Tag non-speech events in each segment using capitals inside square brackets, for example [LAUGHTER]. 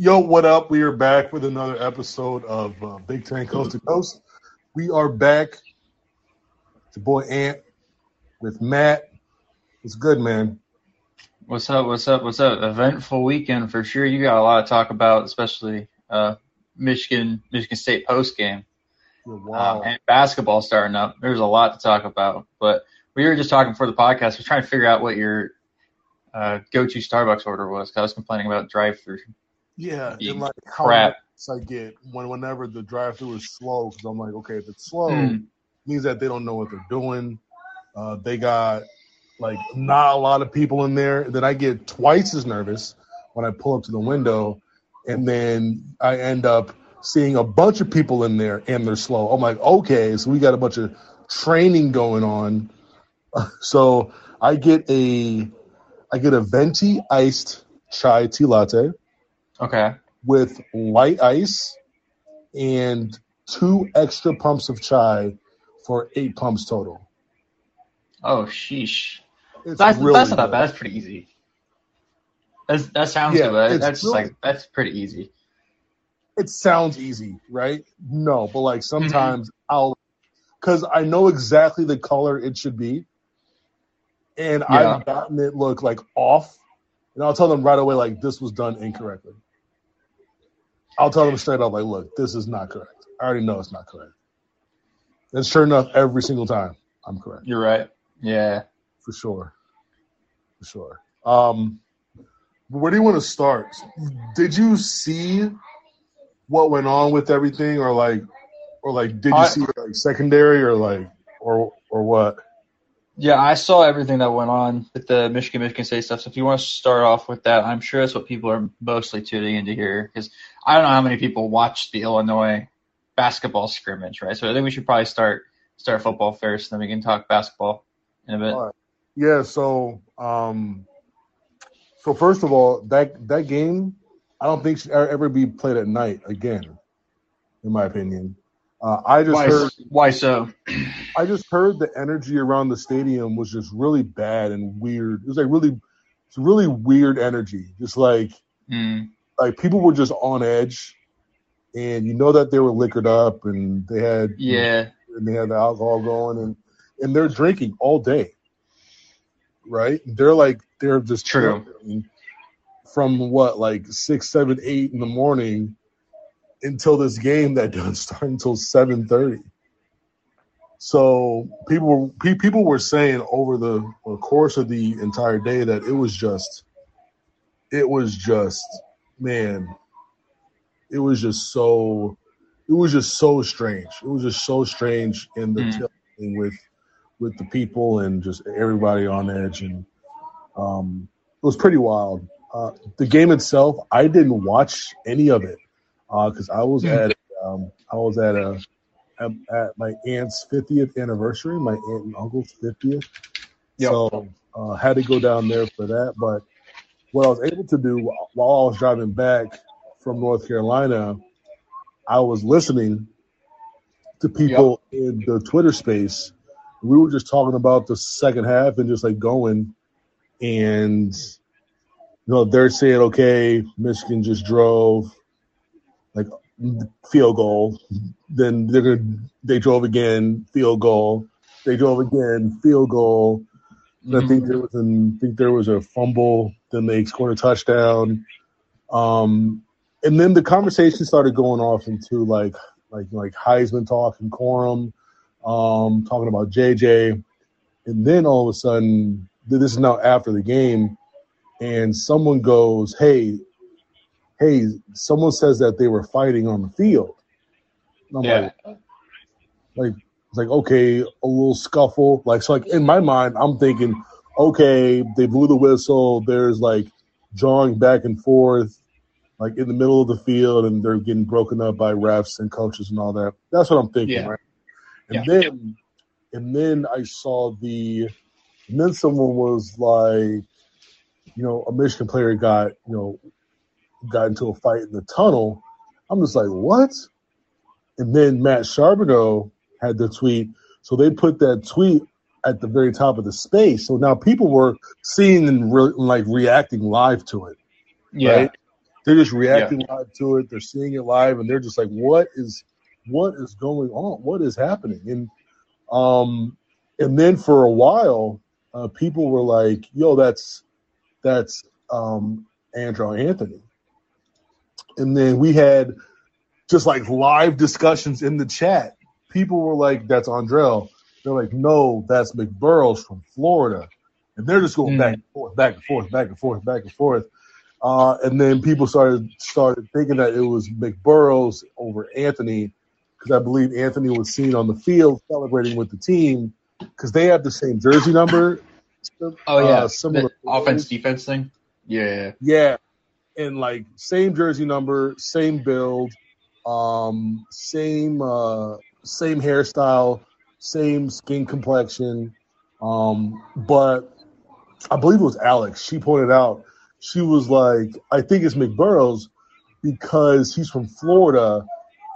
Yo, what up? We are back with another episode of uh, Big Ten Coast to Coast. We are back. It's your boy Ant with Matt. It's good, man. What's up? What's up? What's up? Eventful weekend for sure. You got a lot to talk about, especially uh, Michigan Michigan State post game. Wow. Um, and basketball starting up. There's a lot to talk about. But we were just talking for the podcast. We're trying to figure out what your uh, go-to Starbucks order was. Cause I was complaining about drive-through. Yeah, and like how crap. I get when whenever the drive-through is slow, because I'm like, okay, if it's slow, Mm. means that they don't know what they're doing. Uh, they got like not a lot of people in there. Then I get twice as nervous when I pull up to the window, and then I end up seeing a bunch of people in there and they're slow. I'm like, okay, so we got a bunch of training going on. [LAUGHS] So I get a I get a venti iced chai tea latte Okay. with light ice and two extra pumps of chai for eight pumps total. Oh, sheesh. It's That's really that's not that bad. That's pretty easy. That's, that sounds Yeah, good. But that's really- like that's pretty easy. It sounds easy, right? No, but like Mm-hmm. sometimes I'll because I know exactly the color it should be, and Yeah. I've gotten it look like off, and I'll tell them right away like this was done incorrectly. I'll tell them straight up like, look, this is not correct. I already know it's not correct. And sure enough, every single time I'm correct. You're right. Yeah. for sure, for sure. Um, where do you want to start? Did you see what went on with everything, or like, or like, did you I- see like secondary, or like, or or what? Yeah, I saw everything that went on with the Michigan Michigan State stuff. So if you want to start off with that, I'm sure that's what people are mostly tuning in to hear because I don't know how many people watched the Illinois basketball scrimmage, right? So I think we should probably start start football first, and then we can talk basketball in a bit. Right. Yeah. So, um, so first of all, that that game, I don't think should ever be played at night again, in my opinion. Uh, I just Why, heard. why so? [CLEARS THROAT] I just heard the energy around the stadium was just really bad and weird. It was like really, it's really weird energy. Just like Mm, like people were just on edge, and you know that they were liquored up and they had yeah, and they had the alcohol going and and they're drinking all day, right? They're like they're just True. from what like six, seven, eight in the morning until this game that doesn't start until seven thirty. So people were pe- people were saying over the course of the entire day that it was just, it was just, man, it was just so, it was just so strange. It was just so strange in the Mm. with with the people and just everybody on edge, and um, it was pretty wild. Uh, the game itself, I didn't watch any of it because I was Mm. at um, I was at a at, at my aunt's 50th anniversary, my aunt and uncle's 50th. Yep. So uh, had to go down there for that. But what I was able to do while I was driving back from North Carolina, I was listening to people in the Twitter space. We were just talking about the second half and just like going, and you know they're saying, okay, Michigan just drove, like field goal. Then they're gonna they drove again, field goal. They drove again, field goal. I Mhm. think there was an, think there was a fumble. Then they scored a touchdown. Um, and then the conversation started going off into like like like Heisman talk and Corum, um, talking about JJ, and then all of a sudden, this is now after the game, and someone goes, "Hey, hey!" Someone says that they were fighting on the field. And I'm yeah, like, like it's like okay, a little scuffle. Like so, like in my mind, I'm thinking, okay, they blew the whistle. There's like jawing back and forth, like in the middle of the field, and they're getting broken up by refs and coaches and all that. That's what I'm thinking, Yeah. right? And Yeah. then, and then I saw the, and then someone was like, you know, a Michigan player got, you know, got into a fight in the tunnel. I'm just like, what? And then Matt Charboneau had the tweet. So they put that tweet at the very top of the space. So now people were seeing and re- like reacting live to it. yeah. Right? they're just reacting yeah. live to it. They're seeing it live, and they're just like, "What is, what is going on? What is happening?" And um, and then for a while, uh, people were like, "Yo, that's that's um, Andrel Anthony," and then we had just like live discussions in the chat. People were like, "That's Andrel." They're like, "No, that's McBurrows from Florida," and they're just going mm. back and forth, back and forth, back and forth, back and forth. Uh, and then people started started thinking that it was McBurrows over Anthony because I believe Anthony was seen on the field celebrating with the team because they have the same jersey number. Oh yeah, uh, similar offense defense thing. Yeah, yeah, and like same jersey number, same build, um, same uh, same hairstyle, same skin complexion. Um, but I believe it was Alex. She pointed out she was like, I think it's McBurrows because he's from Florida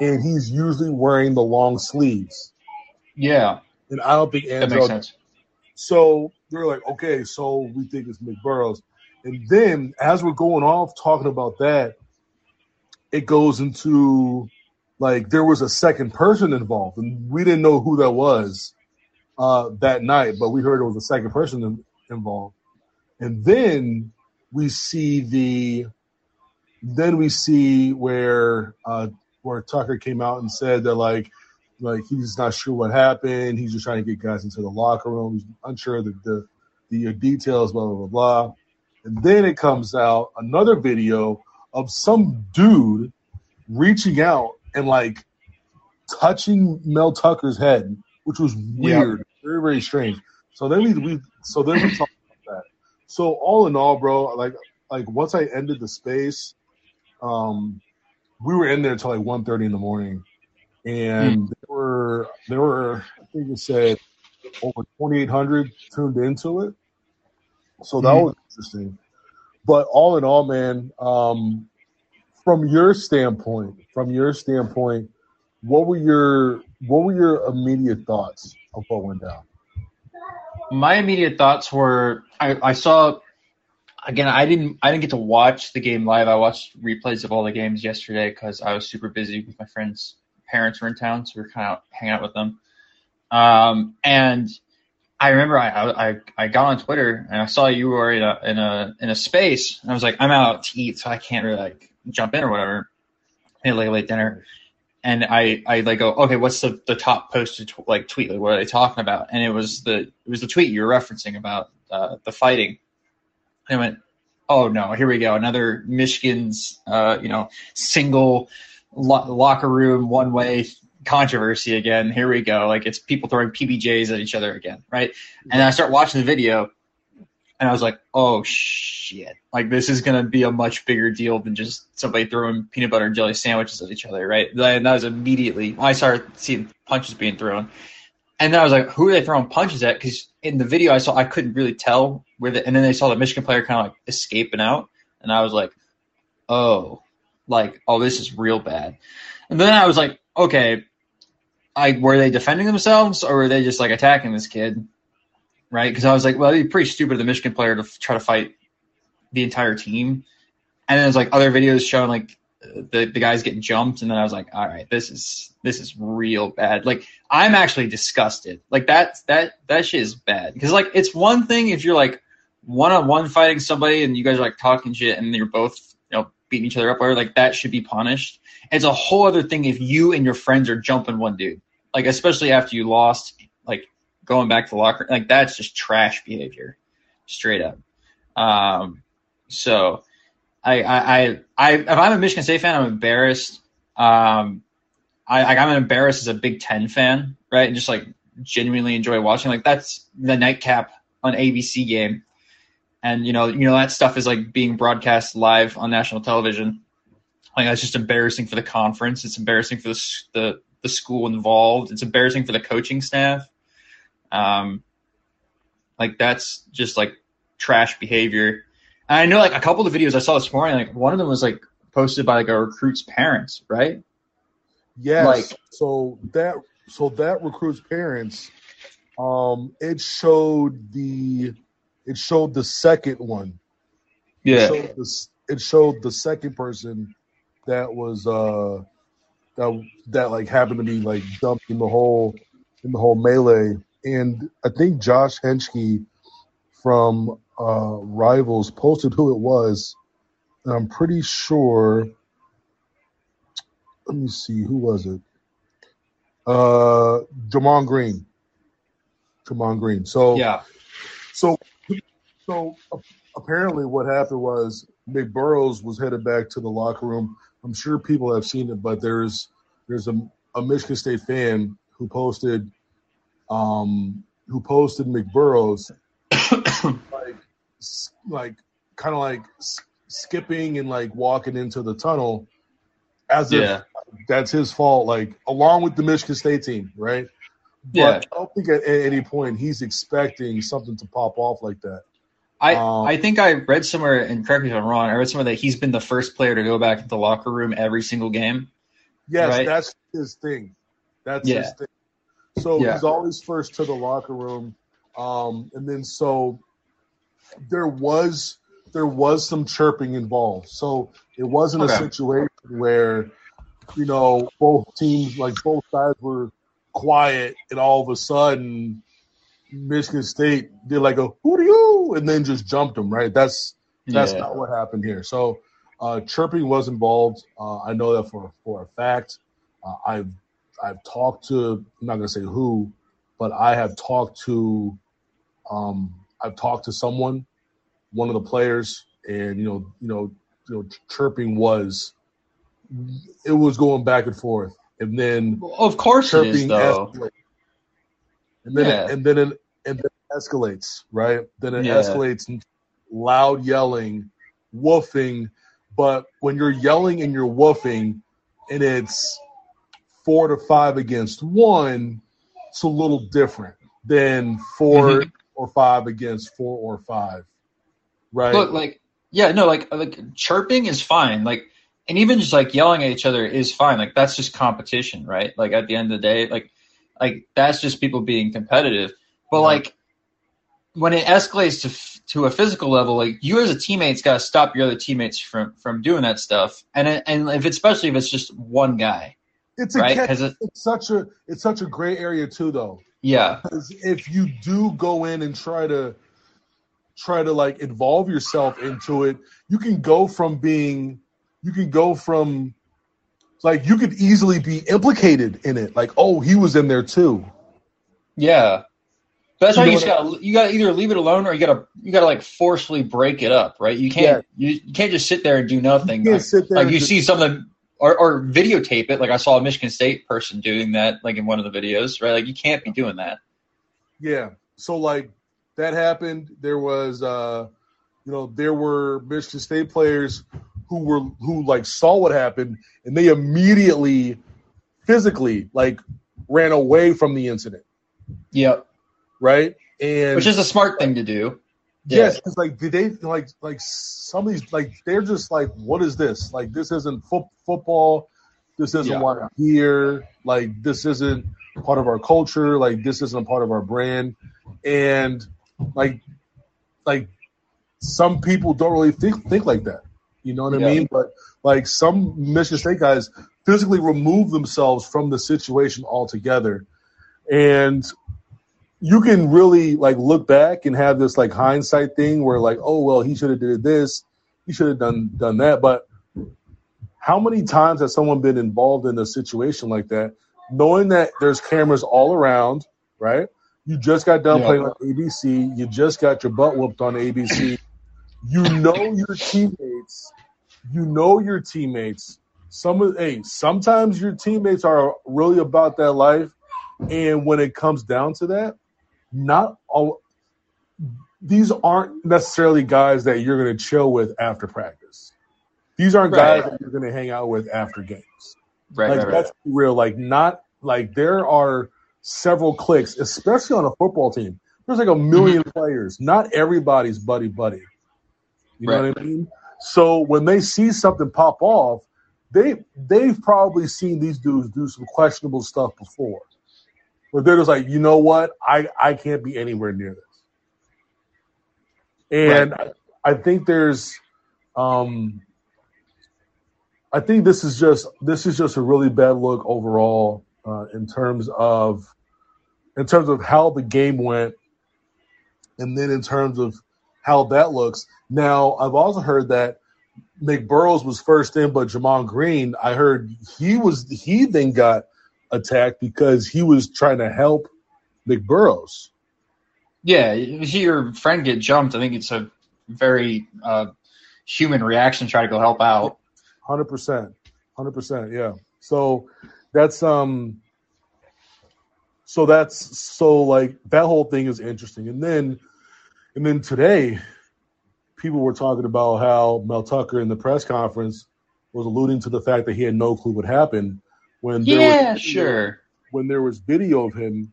and he's usually wearing the long sleeves. Yeah. And I don't think Andrel. That makes sense. So they're like, okay, so we think it's McBurrows. And then as we're going off talking about that, it goes into like there was a second person involved, and we didn't know who that was uh, that night, but we heard it was a second person in, involved. And then we see the then we see where uh, where Tucker came out and said that like like he's not sure what happened. He's just trying to get guys into the locker room. He's unsure the the, the details, blah blah blah blah. And then it comes out another video of some dude reaching out and like touching Mel Tucker's head, which was weird, yeah. very very strange. So then we, we so then we talk about that. So all in all, bro, like like once I ended the space, um, we were in there until like 1.30 in the morning, and mm. there were there were I think it said over twenty eight hundred tuned into it. So that mm. was interesting. But all in all, man, um, from your standpoint, from your standpoint, what were your what were your immediate thoughts of what went down? My immediate thoughts were I, I saw again, I didn't I didn't get to watch the game live. I watched replays of all the games yesterday because I was super busy with my friends' parents were in town, so we are kind of hanging out with them. Um, and I remember I, I I got on Twitter and I saw you were in a in a in a space, and I was like, I'm out to eat, so I can't really like jump in or whatever. Had like late dinner, and I I like go, okay, what's the the top posted like tweet? Like, what are they talking about? And it was the it was the tweet you were referencing about uh, the fighting I went, oh no, here we go, another Michigan's, uh, you know, single lo- locker room one way controversy again. Here we go, like it's people throwing PBJs at each other again, right? And I start watching the video, and I was like, oh shit, like this is gonna be a much bigger deal than just somebody throwing peanut butter and jelly sandwiches at each other, right? And that was immediately I started seeing punches being thrown. And then I was like, who are they throwing punches at? Because in the video I saw, I couldn't really tell where the, and then they saw the Michigan player kind of like escaping out. And I was like, oh, like, oh, this is real bad. And then I was like, okay, I, were they defending themselves or were they just like attacking this kid? Right. Because I was like, well, it'd be pretty stupid of the Michigan player to f- try to fight the entire team. And then there's like other videos showing like the the guys getting jumped, and then I was like, all right, this is this is real bad. Like I'm actually disgusted. Like that that that shit is bad because like it's one thing if you're like one on one fighting somebody and you guys are like talking shit and you're both you know beating each other up or like that should be punished. It's a whole other thing if you and your friends are jumping one dude. Like especially after you lost, like going back to the locker, like that's just trash behavior, straight up. Um, so I, I, I, if I'm a Michigan State fan, I'm embarrassed. Um, I, I'm embarrassed as a Big Ten fan, right? And just like genuinely enjoy watching. Like that's the nightcap on ABC game, and you know, you know that stuff is like being broadcast live on national television. Like that's just embarrassing for the conference. It's embarrassing for the the, the school involved. It's embarrassing for the coaching staff. Um, like that's just like trash behavior. And I know like a couple of the videos I saw this morning, like one of them was like posted by like a recruit's parents, right? Yes. Like so that so that recruit's parents, um, it showed the it showed the second one. Yeah. It showed the, it showed the second person that was uh that that like happened to be like dumped in the whole in the whole melee. And I think Josh Henschke from uh, Rivals posted who it was. And I'm pretty sure. Let me see who was it. Uh, Gemon Green. Gemon Green. So Yeah. so so apparently what happened was McBurrows was headed back to the locker room. I'm sure people have seen it, but there's there's a, a Michigan State fan who posted um who posted McBurrows [COUGHS] like like kind of like skipping and like walking into the tunnel as Yeah. if that's his fault like along with the Michigan State team, right? Yeah. But I don't think at, any point he's expecting something to pop off like that. I, Um, I think I read somewhere, and correct me if I'm wrong, I read somewhere that he's been the first player to go back to the locker room every single game. Yes, Right. that's his thing. That's Yeah. his thing. So Yeah. he's always first to the locker room. Um, and then so there was there was some chirping involved. So it wasn't a situation where, you know, both teams like both sides were quiet and all of a sudden Michigan State did like a who do you and then just jumped them, right? That's that's yeah. not what happened here. So uh, chirping was involved. Uh, I know that for for a fact. Uh, I've I've talked to I'm not gonna say who, but I have talked to um, I've talked to someone, one of the players, and you know you know you know chirping was it was going back and forth, and then of course is, chirping escalates, and then Yeah. it, and then it, and then it escalates, right? Then it Yeah. escalates loud yelling, woofing. But when you're yelling and you're woofing, and it's four to five against one, it's a little different than 4 Mhm. or five against four or five, right? Look, like, yeah, no, like, like chirping is fine. Like, and even just like yelling at each other is fine. Like, that's just competition, right? Like, at the end of the day, like, like that's just people being competitive. But Yeah. like, when it escalates to to a physical level, like you as a teammate's got to stop your other teammates from from doing that stuff. And and if especially if it's just one guy, it's a right? catch- it, it's such a it's such a gray area too, though. yeah, Because if you do go in and try to try to like involve yourself into it, you can go from being you can go from like you could easily be implicated in it. Like, oh, he was in there too. yeah. But that's You why know you just got you got to either leave it alone or you got to you got to like forcefully break it up, right? You can't you, you can't just sit there and do nothing. You can't Like, sit there like you just- see something or, or videotape it. Like I saw a Michigan State person doing that, like in one of the videos, right? Like you can't be doing that. Yeah. So like that happened. There was uh you know, there were Michigan State players who were who like saw what happened and they immediately physically like ran away from the incident, Yep. right? And Which is a smart thing to do. Yes, because like did they like like some of these like they're just like what is this? Like this isn't fo- football. This isn't Yeah. why I'm here. Like this isn't part of our culture. Like this isn't a part of our brand. And like like some people don't really think think like that. You know what I mean? But like some Michigan State guys physically remove themselves from the situation altogether. And you can really like look back and have this like hindsight thing where like oh well he should have did this he should have done done that. But how many times has someone been involved in a situation like that knowing that there's cameras all around right? You just got done Yeah. playing on abc you just got your butt whooped on abc you know your teammates you know your teammates. Some of hey sometimes your teammates are really about that life and when it comes down to that not all these aren't necessarily guys that you're going to chill with after practice. These aren't Right. guys that you're going to hang out with after games. Right, like right, right. that's real. Like not like there are several clicks, especially on a football team. There's like a mm-hmm. 1000000 players. Not everybody's buddy buddy. You know what I mean? So when they see something pop off, they they've probably seen these dudes do some questionable stuff before. Where they're just like, you know what, I I can't be anywhere near this. And I, I think there's Um, I think this is just this is just a really bad look overall uh, in terms of in terms of how the game went, and then in terms of how that looks. Now, I've also heard that McBurrows was first in, but Gemon Green, I heard he was he then got attacked because he was trying to help McBurrows. Yeah, if your friend get jumped, I think it's a very uh, human reaction to try to go help out. Hundred percent, hundred percent, yeah. So that's um, so that's so like that whole thing is interesting, and then and then today, people were talking about how Mel Tucker in the press conference was alluding to the fact that he had no clue what happened when there yeah, was video, sure when there was video of him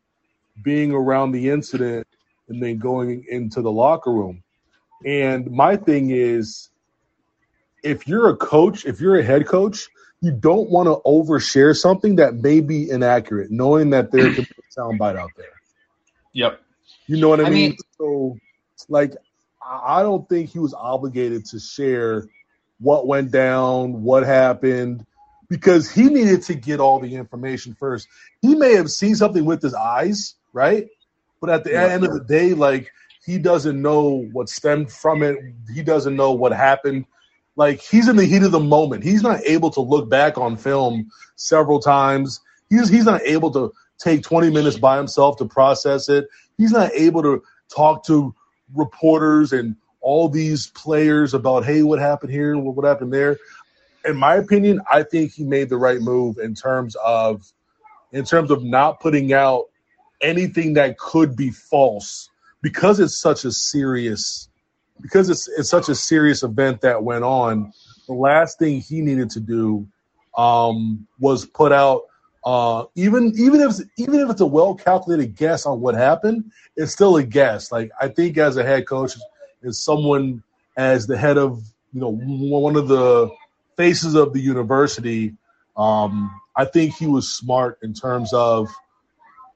being around the incident and then going into the locker room. And my thing is, if you're a coach, if you're a head coach, you don't want to overshare something that may be inaccurate, knowing that there could be a soundbite out there. Yep. You know what I, I mean? mean? So, like, I don't think he was obligated to share what went down, what happened, because he needed to get all the information first. He may have seen something with his eyes, right? But at the yeah. end of the day, like, he doesn't know what stemmed from it. He doesn't know what happened. Like he's in the heat of the moment. He's not able to look back on film several times. He's he's not able to take 20 minutes by himself to process it. He's not able to talk to reporters and all these players about, hey, what happened here? What happened there? In my opinion, I think he made the right move in terms of in terms of not putting out anything that could be false because it's such a serious because it's it's such a serious event that went on. The last thing he needed to do um, was put out uh, even even if even if it's a well calculated guess on what happened, it's still a guess. Like I think as a head coach, as someone as the head of you know one of the faces of the university, um, I think he was smart in terms of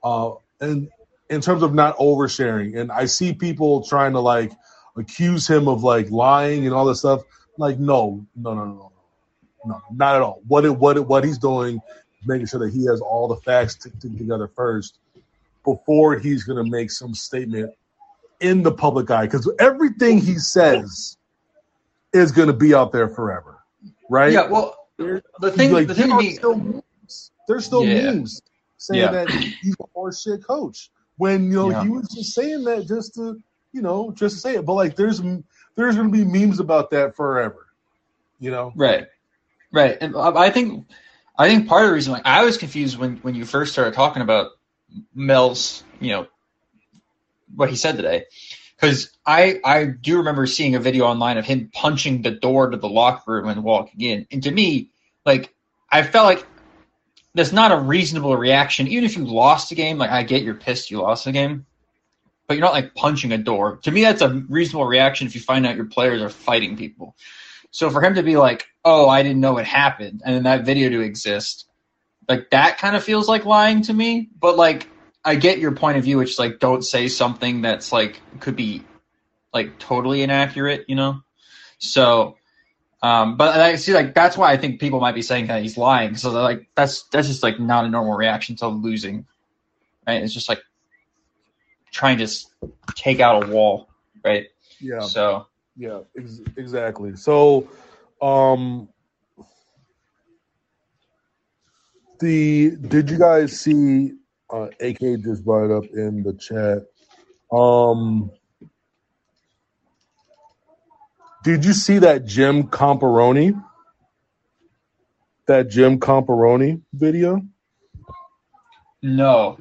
uh, and in terms of not oversharing. And I see people trying to like accuse him of like lying and all this stuff. Like, no, no, no, no, no, not at all. What it, what it, what he's doing, making sure that he has all the facts t- t- together first before he's going to make some statement in the public eye. Because everything he says is going to be out there forever, right? Yeah. Well, the thing, like, the thing, are still memes. There's still yeah. memes saying yeah. that he's a horseshit coach when you know yeah. he was just saying that just to you know just to say it. But like there's there's going to be memes about that forever, you know. Right, right. And I think I think part of the reason like I was confused when when you first started talking about Mel's you know what he said today because I I do remember seeing a video online of him punching the door to the locker room and walking in, and to me like I felt like that's not a reasonable reaction. Even if you lost a game, like I get you're pissed you lost the game, but you're not like punching a door. To me, that's a reasonable reaction if you find out your players are fighting people. So for him to be like, "Oh, I didn't know it happened," and then that video to exist, like that kind of feels like lying to me. But like, I get your point of view, which is like, don't say something that's like could be like totally inaccurate, you know. So um, but I see, like that's why I think people might be saying that he's lying. So like that's that's just like not a normal reaction to losing, right? It's just like trying to take out a wall, right? Yeah. So yeah, ex- exactly. So, um, the did you guys see? Uh, AK just brought it up in the chat. Um, did you see that Jim Comparoni? That Jim Comparoni video? No.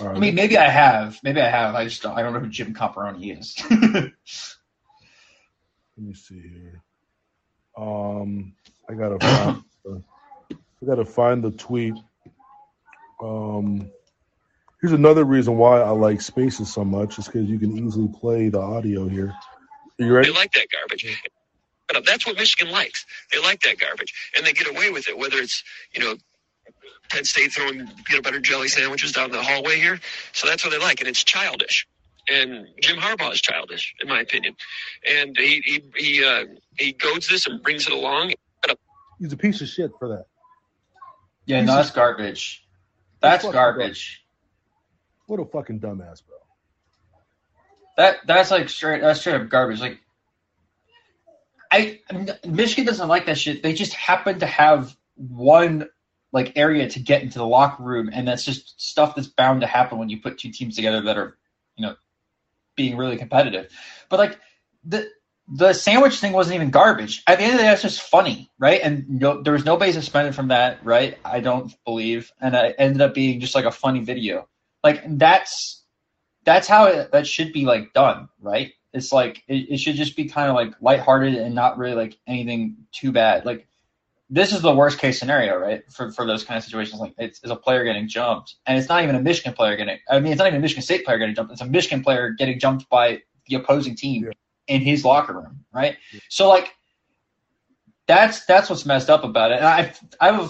Right. I mean, maybe I have. Maybe I have. I just don't, I don't know who Jim Comparoni is. [LAUGHS] Let me see here. Um, I gotta find. the, I gotta find the tweet. Um, here's another reason why I like Spaces so much is because you can easily play the audio here. You ready? They like that garbage. But that's what Michigan likes. They like that garbage, and they get away with it. Whether it's you know Penn State throwing peanut butter jelly sandwiches down the hallway here, so that's what they like, and it's childish. And Jim Harbaugh is childish, in my opinion. And he he he uh, he goads this and brings it along. He's a piece of shit for that. Yeah, He's no, that's garbage. That's garbage. What a fucking dumbass, bro. That that's like straight that's straight up garbage. Like I Michigan doesn't like that shit. They just happen to have one like area to get into the locker room, and that's just stuff that's bound to happen when you put two teams together that are, you know, being really competitive. But like the the sandwich thing wasn't even garbage. At the end of the day, that's just funny, right? And no, there was nobody suspended from that, right? I don't believe, and it ended up being just like a funny video. Like that's that's how it, that should be like done, right? It's like it, it should just be kind of like lighthearted and not really like anything too bad. Like this is the worst case scenario, right? For for those kind of situations, like it's, it's a player getting jumped, and it's not even a Michigan player getting. I mean, it's not even a Michigan State player getting jumped. It's a Michigan player getting jumped by the opposing team Yeah. In his locker room, right? So like that's that's what's messed up about it. And I I have a,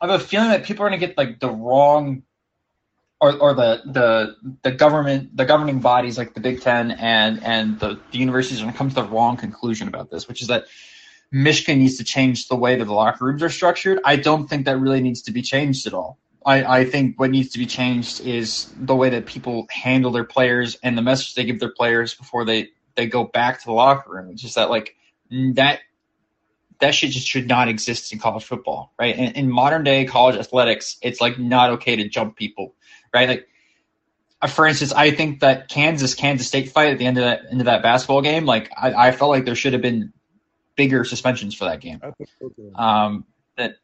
I have a feeling that people are gonna get like the wrong or, or the, the the government the governing bodies like the Big Ten and and the, the universities are going to come to the wrong conclusion about this, which is that Michigan needs to change the way that the locker rooms are structured. I don't think that really needs to be changed at all. I, I think what needs to be changed is the way that people handle their players and the message they give their players before they, they go back to the locker room. It's just that like that that shit just should not exist in college football, right? In, in modern day college athletics, it's like not okay to jump people, right? Like, uh, for instance, I think that Kansas Kansas State fight at the end of that end of that basketball game, like I, I felt like there should have been bigger suspensions for that game um, that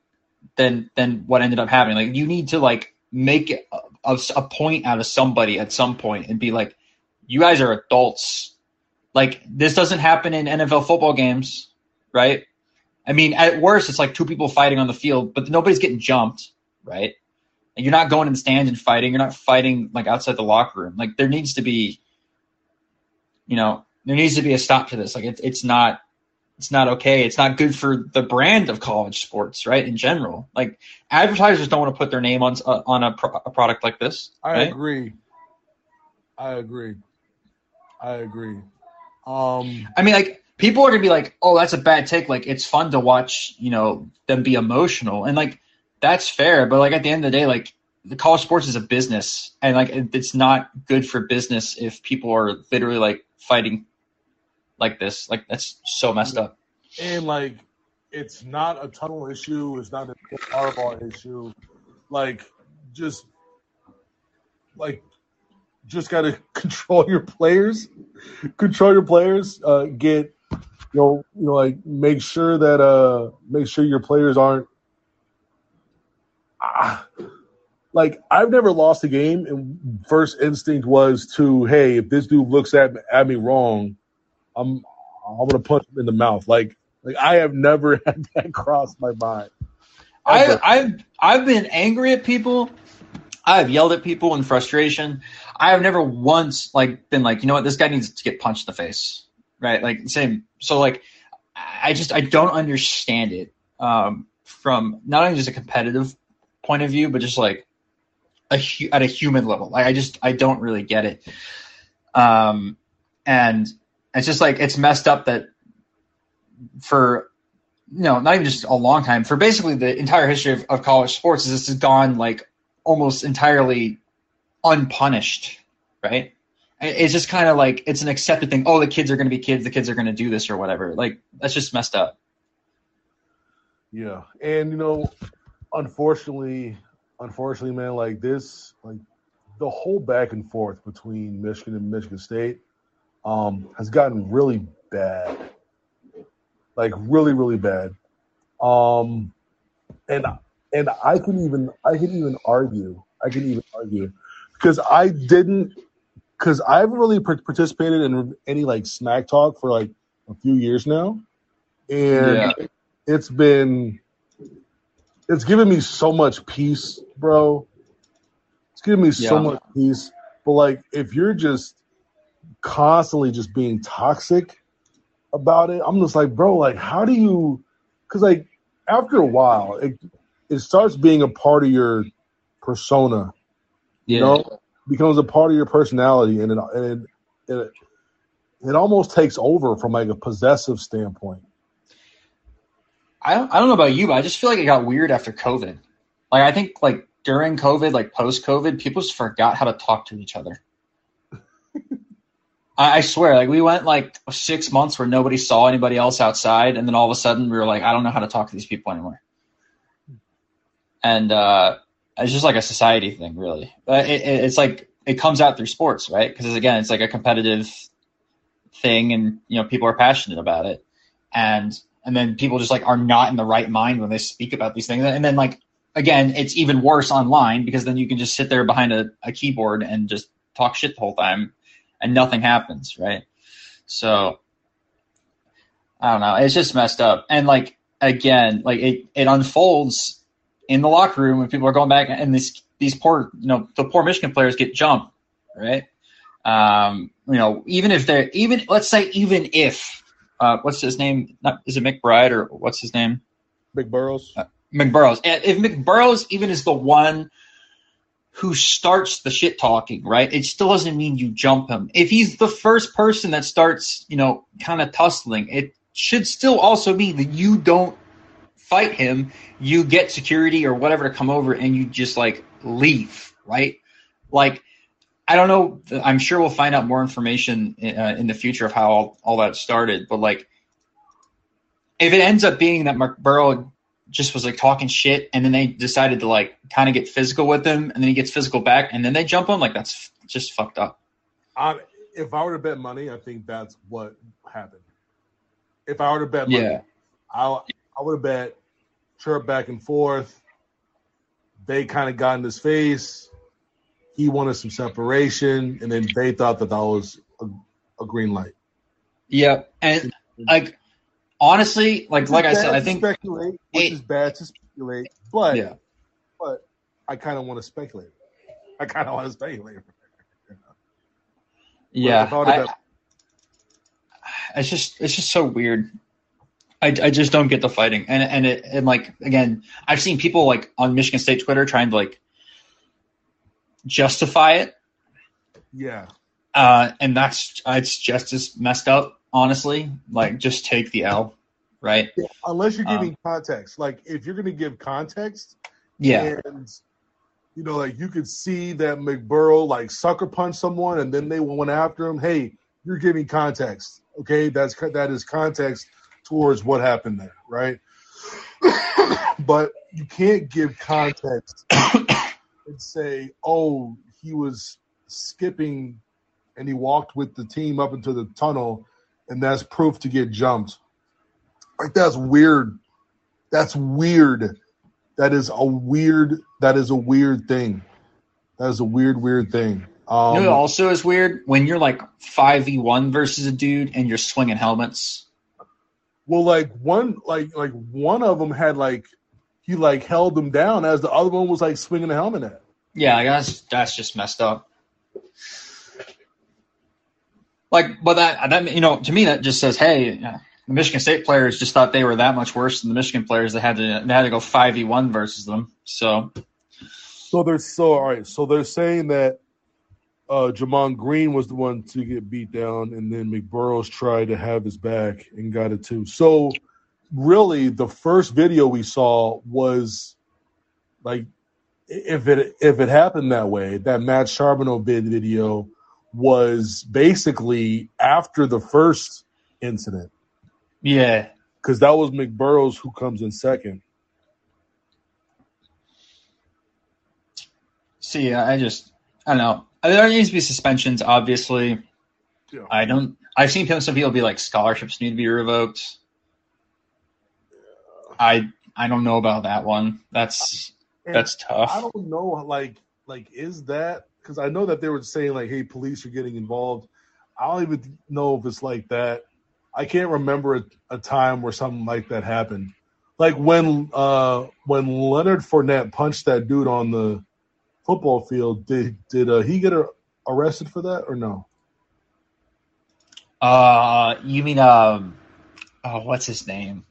than than what ended up happening. Like you need to like make a, a point out of somebody at some point and be like, you guys are adults. Like this doesn't happen in NFL football games, right? I mean, at worst, it's like two people fighting on the field, but nobody's getting jumped, right? And you're not going in the stands and fighting. You're not fighting like outside the locker room. Like there needs to be, you know, there needs to be a stop to this. Like it's it's not it's not okay. It's not good for the brand of college sports, right? In general, like advertisers don't want to put their name on uh, on a, pro- a product like this. I right? agree. I agree. I agree. Um, I mean, like people are gonna be like, "Oh, that's a bad take." Like it's fun to watch, you know, them be emotional, and like that's fair. But like at the end of the day, like the college sports is a business, and like it's not good for business if people are literally like fighting like this. Like that's so messed up. and like, it's not a tunnel issue. It's not a Harbaugh issue. Like, just like, just got to [LAUGHS] control your players. Control your players. Uh, get you know, you know, like make sure that uh, make sure your players aren't. Ah, like I've never lost a game, and first instinct was to, hey, if this dude looks at at me wrong, I'm I'm gonna punch him in the mouth. Like like I have never [LAUGHS] had that cross my mind. I. I've I've been angry at people. I've yelled at people in frustration. I have never once like been like, you know what, this guy needs to get punched in the face, right? Like same. So like, I just I don't understand it um, from not only just a competitive point of view, but just like a hu- at a human level. Like I just I don't really get it. Um, and it's just like it's messed up that for no, not even just a long time, for basically the entire history of, of college sports, is this has gone like almost entirely unpunished, right? It's just kind of like it's an accepted thing. Oh, the kids are going to be kids. The kids are going to do this or whatever. Like that's just messed up. Yeah, and you know, unfortunately, unfortunately, man, like this, like the whole back and forth between Michigan and Michigan State, um, has gotten really bad, like really, really bad. Um, and and I can even I can even argue I can even argue because I didn't because I haven't really par- participated in any like smack talk for like a few years now, and Yeah. it's been it's given me so much peace, bro. It's given me so much peace. But like if you're just constantly just being toxic about it, I'm just like, bro, like how do you cuz like after a while it it starts being a part of your persona, you know? Becomes a part of your personality and it, and it, it it almost takes over from like a possessive standpoint. I don't, I don't know about you, but I just feel like it got weird after COVID. Like I think like during COVID, like post COVID, people just forgot how to talk to each other. [LAUGHS] I, I swear, like we went like six months where nobody saw anybody else outside, and then all of a sudden we were like, I don't know how to talk to these people anymore. And uh, it's just like a society thing, really. It, it, it's like it comes out through sports, right? Because again, it's like a competitive thing, and you know people are passionate about it, and and then people just like are not in the right mind when they speak about these things, and then like again, it's even worse online because then you can just sit there behind a, a keyboard and just talk shit the whole time, and nothing happens, right? So I don't know. It's just messed up, and like again, like it it unfolds in the locker room when people are going back and these these poor you know the poor Michigan players get jumped, right? Um, you know, even if they're even let's say even if uh, what's his name? Not, is it McBride or what's his name? McBurrows. Uh, McBurrows. If McBurrows even is the one who starts the shit talking, right? It still doesn't mean you jump him. If he's the first person that starts, you know, kind of tussling, it should still also mean that you don't fight him. You get security or whatever to come over and you just like leave, right? Like, I don't know. I'm sure we'll find out more information uh, in the future of how all, all that started. But like, if it ends up being that McBurrow just was like talking shit, and then they decided to like kind of get physical with him, and then he gets physical back, and then they jump him, like that's just fucked up. I, if I were to bet money, I think that's what happened. If I were to bet money, Yeah. I I would have bet chirp back and forth. They kind of got in his face. He wanted some separation, and then they thought that that was a, a green light. Yeah, and like honestly, like like I said, I think speculate, which it- is bad to speculate, but yeah, but I kind of want to speculate. I kind of want to speculate. yeah. I would've I- bet- it's just it's just so weird. I, I just don't get the fighting, and and it and like again, I've seen people like on Michigan State Twitter trying to like justify it, Yeah, uh, and that's it's just as messed up, honestly. Like, just take the L, right? unless you're Um, giving context. Like if you're going to give context, Yeah, and you know, like you could see that McBurrow like sucker punched someone, and then they went after him. Hey, you're giving context. Okay, that's that is context towards what happened there, right? [COUGHS] but you can't give context and say, "Oh, he was skipping and he walked with the team up into the tunnel, and that's proof to get jumped." Like that's weird. That's weird. That is a weird. That is a weird thing. That is a weird, weird thing. Um, you know what also is weird when you're like five v one versus a dude and you're swinging helmets. Well, like one, like like one of them had like he like held them down as the other one was like swinging the helmet at. Yeah, I guess that's just messed up. Like, but that that you know, to me, that just says, hey, the Michigan State players just thought they were that much worse than the Michigan players. They had to they had to go five v one versus them. So So they're so all right. So they're saying that uh Gemon Green was the one to get beat down, and then McBurrows tried to have his back and got it too. So really, the first video we saw was like if it if it happened that way, that Matt Charboneau bid video was basically after the first incident yeah, because that was McBurrows who comes in second. see, I just I don't know. There needs to be suspensions, obviously. Yeah. I don't. I've seen some people be like scholarships need to be revoked. I I don't know about that one. That's And that's tough. I don't know, like, like is that because I know that they were saying like, hey, police are getting involved. I don't even know if it's like that. I can't remember a, a time where something like that happened. Like when uh when Leonard Fournette punched that dude on the football field, did did uh, he get a, arrested for that or no? Uh, you mean um, oh, what's his name?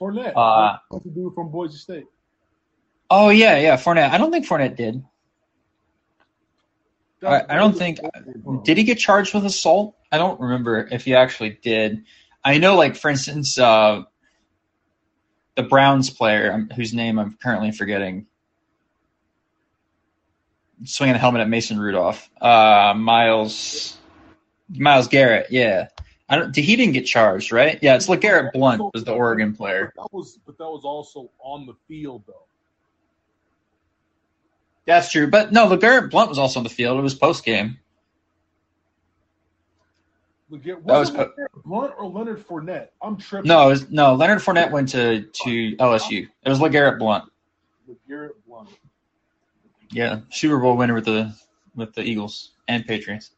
Fournette, Uh, what's the dude from Boise State? Oh yeah, yeah, Fournette. I don't think Fournette did. I, I don't think did he get charged with assault? I don't remember if he actually did. I know, like for instance, uh, the Browns player um, whose name I'm currently forgetting, swinging the helmet at Mason Rudolph, uh, Miles Myles Garrett. Yeah, I don't. He didn't get charged, right? Yeah, it's LeGarrette Blunt was the Oregon player. That was, but that was also on the field though. That's true, but no, LeGarrette Blunt was also on the field. It was post game. That was it Blunt or Leonard Fournette? I'm tripping. No, was, no. Leonard Fournette went to to LSU. It was LeGarrette Blunt. LeGarrette Blunt. Yeah, Super Bowl winner with the with the Eagles and Patriots.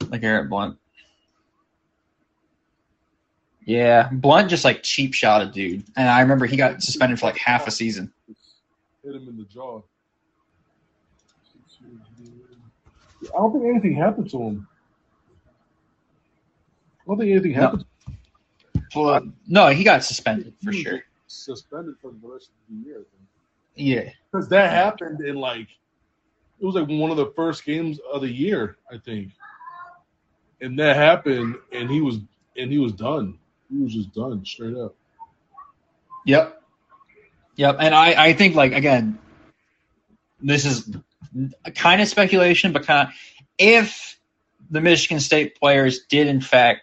LeGarrette Blunt. Yeah, Blunt just like cheap shot a dude, and I remember he got suspended for like half a season. Hit him in the jaw. I don't think anything happened to him. I don't think anything No. happened. Well, no, he got suspended for sure. Suspended for the rest of the year. Yeah, Because that happened in like it was like one of the first games of the year, I think. And that happened, and he was and he was done. He was just done straight up. Yep. Yep. And I, I think like again, this is kind of speculation, but kind of if the Michigan State players did in fact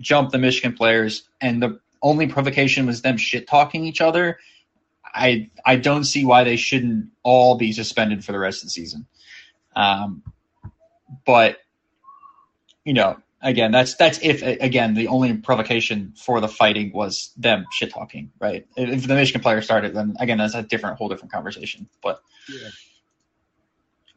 jump the Michigan players and the only provocation was them shit talking each other, I I don't see why they shouldn't all be suspended for the rest of the season. Um, but you know, again, that's that's if again the only provocation for the fighting was them shit talking, right? If the Michigan player started, then again that's a different, whole different conversation. But Yeah.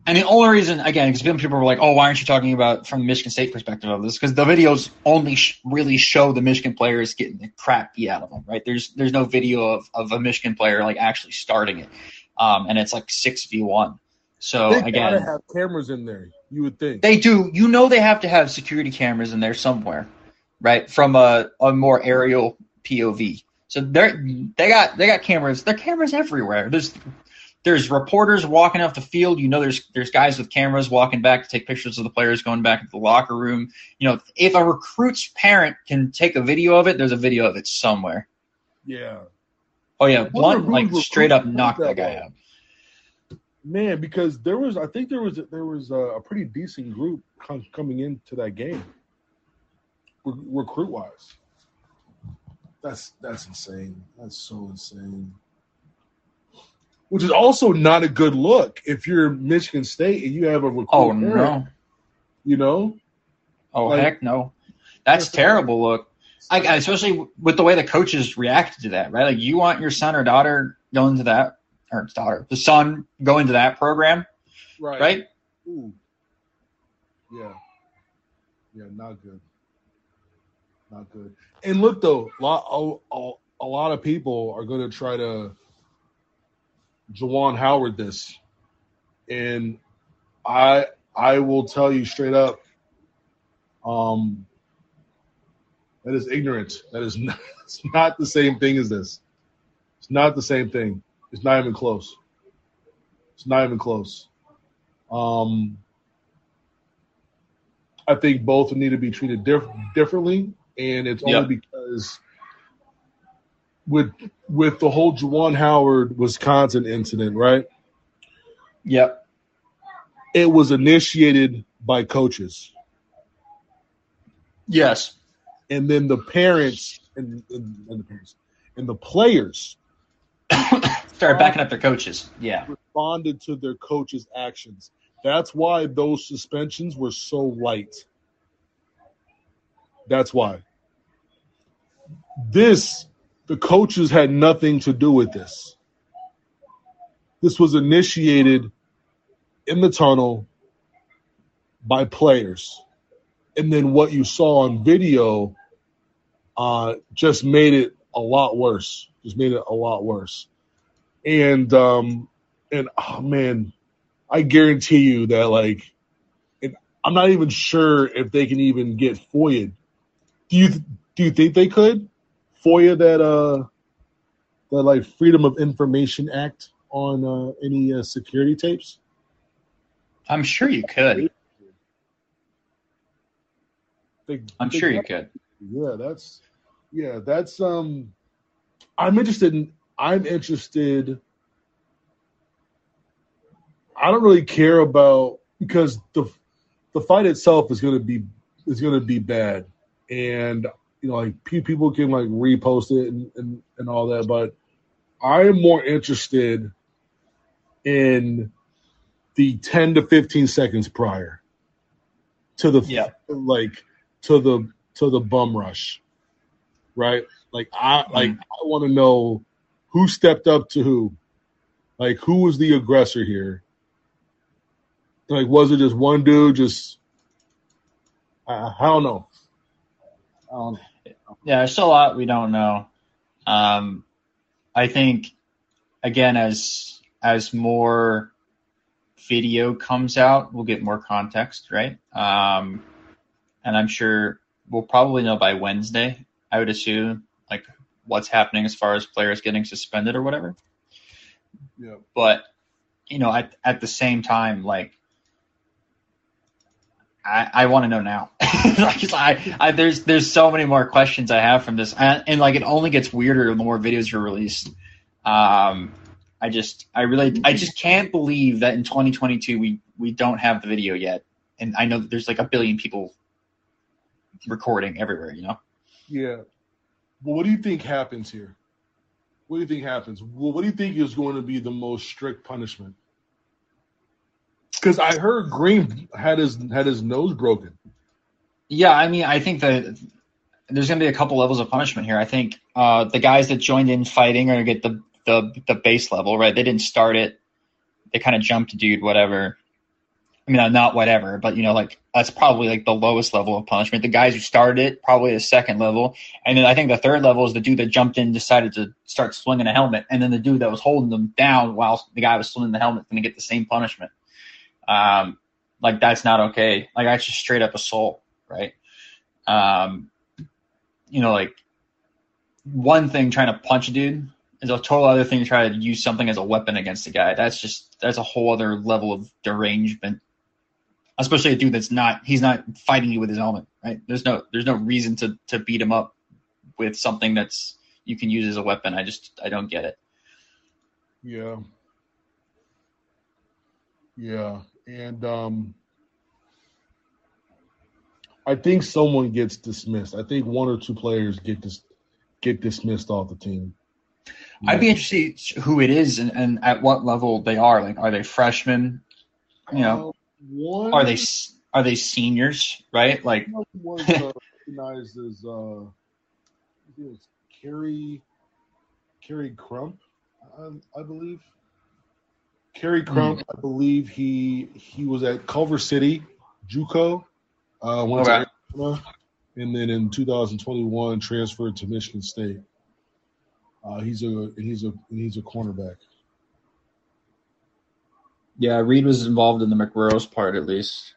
And the only reason, again, because people were like, "Oh, why aren't you talking about from the Michigan State perspective of this?" Because the videos only sh- really show the Michigan players getting the crap beat out of them, right? There's there's no video of, of a Michigan player like actually starting it, um, and it's like six v one. So they again, gotta have cameras in there. You would think. they do. You know they have to have security cameras in there somewhere, right? From a, a more aerial POV. So they're they got they got cameras. There are cameras everywhere. There's there's reporters walking off the field. You know there's there's guys with cameras walking back to take pictures of the players going back into the locker room. You know if a recruit's parent can take a video of it, there's a video of it somewhere. yeah, Oh yeah, wonder Blunt like straight up that knocked that guy out. man. Because there was, I think there was, there was a, a pretty decent group com- coming into that game, re- recruit wise. That's that's insane. That's so insane. Which is also not a good look if you're Michigan State and you have a oh, recruit. Oh parent, no. You know, Oh Like- heck no. That's terrible look. Especially with the way the coaches reacted to that, right? Like you want your son or daughter going to that, or daughter, the son going to that program, right? right? Ooh. Yeah. Yeah, not good. Not good. And look though, lot a, a, a lot of people are going to try to Juwan Howard this, and I I will tell you straight up, um, that is ignorant. That is [LAUGHS] not, it's not the same thing as this. It's not the same thing. It's not even close. It's not even close. Um, I think both need to be treated diff- differently, and it's only Yep. because with with the whole Juwan Howard Wisconsin incident, right? Yep. It was initiated by coaches, Yes. and then the parents and, and, and the parents and the players [COUGHS] Started backing up their coaches. Yeah. responded to their coaches' actions. That's why those suspensions were so light. That's why. This, the coaches had nothing to do with this. This was initiated in the tunnel by players. And then what you saw on video uh, just made it a lot worse. Just made it a lot worse. And um, and oh man, I guarantee you that like, and I'm not even sure if they can even get FOIA. Do you do you think they could FOIA that uh that like Freedom of Information Act on uh, any uh, security tapes? I'm sure you could. Big, I'm big sure you could. Yeah, that's yeah, that's um I'm interested in I'm interested I don't really care about because the the fight itself is gonna be is gonna be bad. And you know, like people can like repost it and, and, and all that, but I am more interested in the ten to fifteen seconds prior to the Yeah. like to the to the bum rush, right? Like I like Mhm. I want to know who stepped up to who, like who was the aggressor here. Like was it just one dude? Just I, I don't know. I don't know. Yeah, there's still a lot we don't know. Um, I think again, as as more video comes out, we'll get more context, right? Um, and I'm sure we'll probably know by Wednesday. I would assume like what's happening as far as players getting suspended or whatever. Yeah. But you know, at at the same time, like I, I want to know now. [LAUGHS] like, I, I, there's there's so many more questions I have from this, and, and like it only gets weirder the more videos are released. Um, I just I really I just can't believe that in 2022 we we don't have the video yet, and I know that there's like a billion people recording everywhere. You know. Yeah. Well, what do you think happens here? What do you think happens? Well, what do you think is going to be the most strict punishment? Because I heard Green had his had his nose broken. Yeah, I mean, I think that there's going to be a couple levels of punishment here. I think uh, the guys that joined in fighting are going to get the, the the base level, right? They didn't start it; they kind of jumped, dude. Whatever. I mean, not whatever, but you know, like that's probably like the lowest level of punishment. The guys who started it probably the second level, and then I think the third level is the dude that jumped in, decided to start swinging a helmet, and then the dude that was holding them down while the guy was swinging the helmet going to get the same punishment. Um, like that's not okay. Like that's just straight up assault, right? Um, you know, like one thing trying to punch a dude is a total other thing to try to use something as a weapon against a guy. That's just that's a whole other level of derangement. Especially a dude that's not he's not fighting you with his helmet, right? There's no there's no reason to to beat him up with something that's you can use as a weapon. I just I don't get it. Yeah. Yeah. And um I think someone gets dismissed. I think one or two players get dis- get dismissed off the team. I'd be interested who it is and, and at what level they are. Like, are they freshmen? You know, Uh, one are they are they seniors? Right? Like, one [LAUGHS] was uh, recognized as uh, I it was Kerry Khary Crump, I, I believe. Khary Crump, I believe he he was at Culver City, JUCO, uh, went Okay. to Arizona, and then in 2021 transferred to Michigan State. Uh, he's a he's a he's a cornerback. yeah, Reed was involved in the McRose part at least.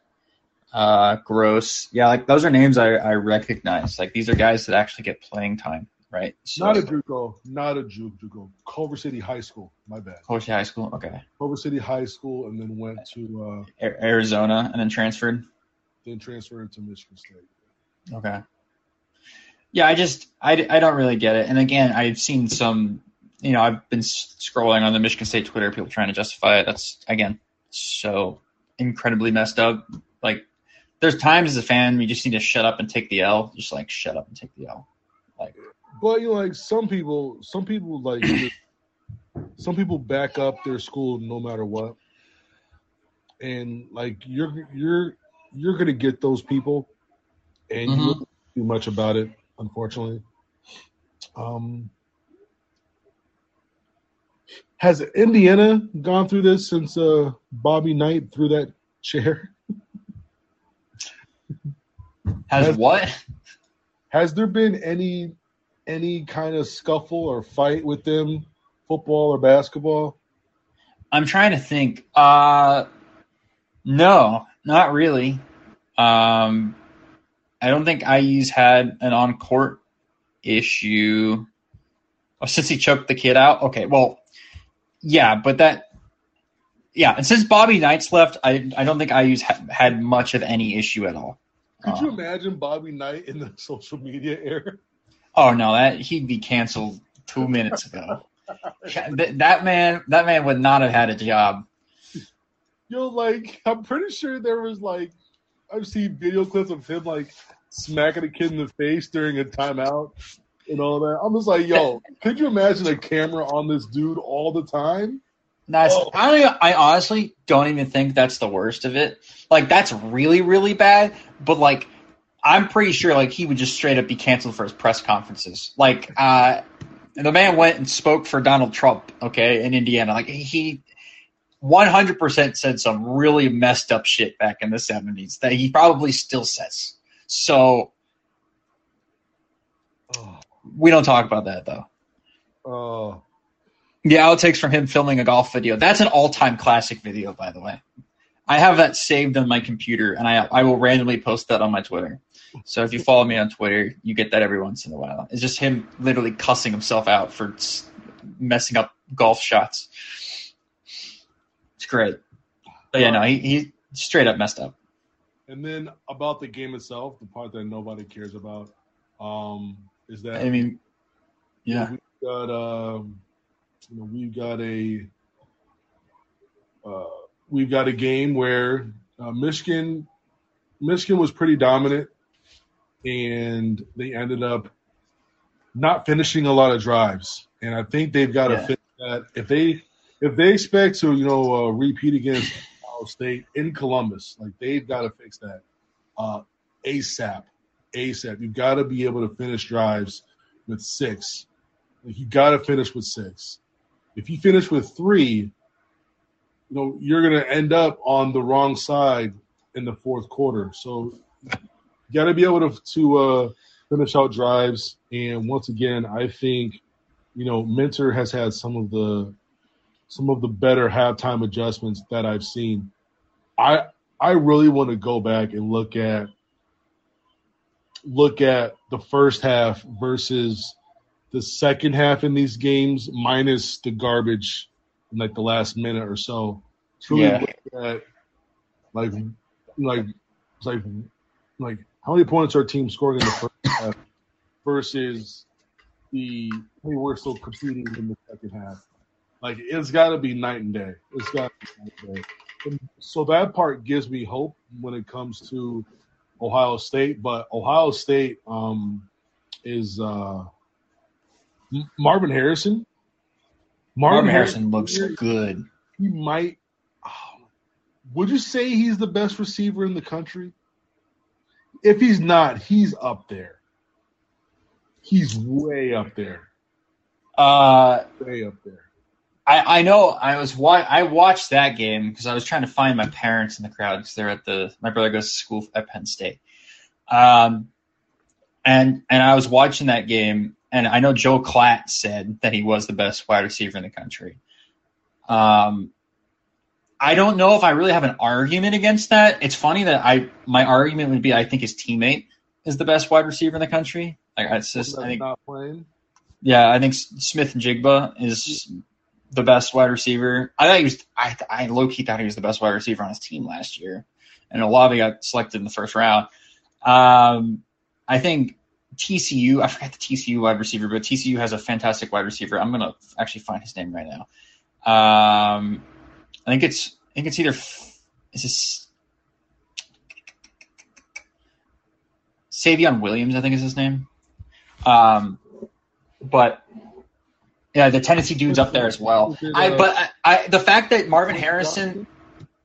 Uh, Grose, yeah, like those are names I, I recognize. Like these are guys that actually get playing time, right? So, Not a JUCO, not a Ju- JUCO. Culver City High School. My bad. Culver City High School, okay, Culver City High School, and then went to uh, A- Arizona, and then transferred. Then transferred to Michigan State. Okay. Yeah, I just I, I don't really get it. And again, I've seen some, you know, I've been scrolling on the Michigan State Twitter, people trying to justify it. That's again so incredibly messed up. Like, there's times as a fan you just need to shut up and take the L. Just like shut up and take the L. Like, But you know, like some people, some people like [COUGHS] some people back up their school no matter what, and like you're you're you're gonna get those people, and you Mhm. won't do much about it, unfortunately. Um, has Indiana gone through this since uh, Bobby Knight threw that chair? [LAUGHS] Has Has- what? Has there been any any kind of scuffle or fight with them, football or basketball? I'm trying to think. Uh, no, not really. Um, I don't think IU's had an on court issue. Oh, since he choked the kid out. Okay, well, yeah, but that, yeah, and since Bobby Knight's left, I I don't think IU's ha- had much of any issue at all. Could you Oh. imagine Bobby Knight in the [LAUGHS] social media era? Oh no, that he'd be canceled two minutes ago. [LAUGHS] Th- that man, that man would not have had a job. Yo, like [LAUGHS] I'm pretty sure there was like I've seen video clips of him like smacking a kid in the face during a timeout and all that. I'm just like, yo, [LAUGHS] could you imagine a camera on this dude all the time? That's Oh. I don't even, I honestly don't even think that's the worst of it. Like that's really really bad, but like I'm pretty sure like he would just straight up be canceled for his press conferences. Like uh the man went and spoke for Donald Trump, okay, in Indiana. Like he 100% said some really messed up shit back in the 70s that he probably still says. So Oh, we don't talk about that though. oh, Yeah, outtakes from him filming a golf video. That's an all-time classic video, by the way. I have that saved on my computer, and I I will randomly post that on my Twitter. So if you follow me on Twitter, you get that every once in a while. It's just him literally cussing himself out for messing up golf shots. It's great. But yeah, no, he, he straight up messed up. and then about the game itself, the part that nobody cares about, um, is that I mean, yeah, we've got um, you know, we've got a uh, we've got a game where uh, Michigan Michigan was pretty dominant, and they ended up not finishing a lot of drives. And I think they've got to Yeah. fix that if they if they expect to you know uh, repeat against Ohio State in Columbus, like they've got to fix that uh, ASAP. ASAP. You've got to be able to finish drives with six. Like, you got to finish with six. If you finish with three, you know you're going to end up on the wrong side in the fourth quarter. So you got to be able to to uh, finish out drives. And once again, I think you know Minter has had some of the some of the better halftime adjustments that I've seen. I I really want to go back and look at look at the first half versus the second half in these games, minus the garbage in like the last minute or so. To Yeah. at like like like like how many points are team scoring in the first half versus the hey we're still competing in the second half. Like it's got to be night and day. It's got to be night and day. So that part gives me hope when it comes to Ohio State. But Ohio State um, is uh, Marvin Harrison. Marvin Harrison looks good. He might. oh, would you say he's the best receiver in the country? If he's not, he's up there. He's way up there. Uh, Way up there. I, I know I was wa- I watched that game because I was trying to find my parents in the crowd because they're at the my brother goes to school at Penn State, um, and and I was watching that game and I know Joel Klatt said that he was the best wide receiver in the country. Um, I don't know if I really have an argument against that. It's funny that I my argument would be I think his teammate is the best wide receiver in the country. Like it's just I think yeah, I think Smith-Njigba is the best wide receiver. I thought he was. I, I low key thought he was the best wide receiver on his team last year, and Olave got selected in the first round. Um, I think TCU. I forgot the TCU wide receiver, but TCU has a fantastic wide receiver. I'm gonna actually find his name right now. Um, I think it's. I think it's either. Is this Savion Williams? I think is his name. Um, but yeah, the Tennessee dude's up there as well. I but I, I the fact that Marvin Harrison,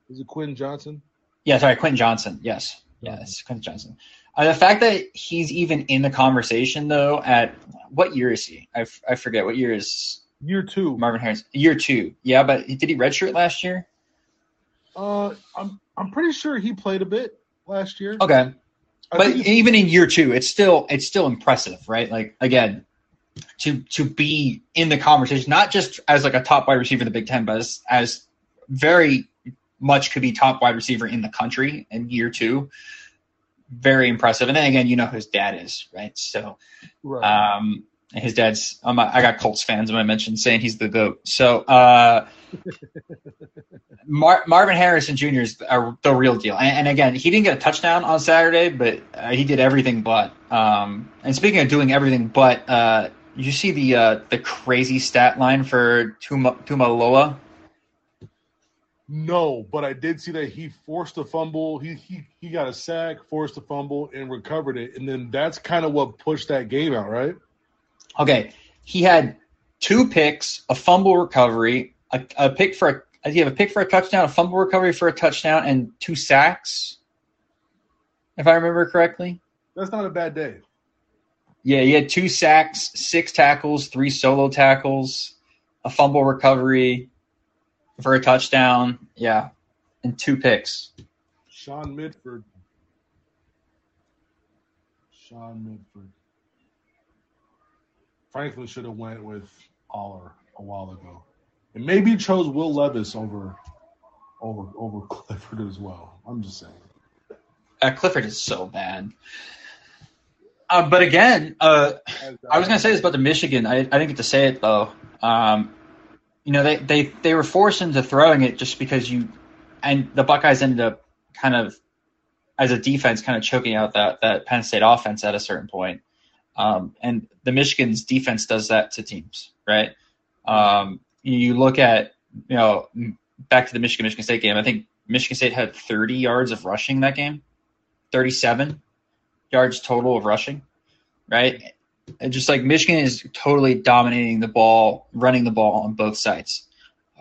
Is it Quinn Johnson? yeah, sorry, Quentin Johnston, yes, yes, Quentin Johnston. Uh, the fact that he's even in the conversation though, at what year is he? I, I forget what year is Year two. Marvin Harrison. Year two, yeah, but did he redshirt last year? Uh, I'm I'm pretty sure he played a bit last year. Okay, I but even in year two, it's still it's still impressive, right? Like again, to to be in the conversation, not just as like a top wide receiver in the Big Ten, but as, as very much could be top wide receiver in the country in year two. Very impressive. And then again, you know who his dad is, right? So right. um, his dad's. Um, I got Colts fans. When I mentioned saying he's the goat. So uh, Mar- Marvin Harrison Jr. is a, the real deal. And, and, again, he didn't get a touchdown on Saturday, but uh, he did everything but. Um, and speaking of doing everything but, uh, you see the uh, the crazy stat line for Tuma Tuimoloau? No, but I did see that he forced a fumble. He he he got a sack, forced a fumble, and recovered it. And then that's kind of what pushed that game out, right? Okay, he had two picks, a fumble recovery, a, a pick for a. You have a pick for a touchdown, a fumble recovery for a touchdown, and two sacks. If I remember correctly. That's not a bad day. Yeah, he had two sacks, six tackles, three solo tackles, a fumble recovery for a touchdown. Yeah, and two picks. Sean Midford. Sean Midford. Franklin should have went with Allar a while ago, and maybe chose Will Levis over over over Clifford as well. I'm just saying. Uh, Clifford is so bad. Uh, but again, uh, I was going to say this about the Michigan. I, I didn't get to say it though. Um, you know, they, they they were forced into throwing it just because you and the Buckeyes ended up kind of as a defense kind of choking out that that Penn State offense at a certain point. Um, and the Michigan's defense does that to teams, right? Um, you look at, you know, back to the Michigan Michigan State game. I think Michigan State had 30 yards of rushing that game, 37 yards total of rushing, right? And just like Michigan is totally dominating the ball, running the ball on both sides,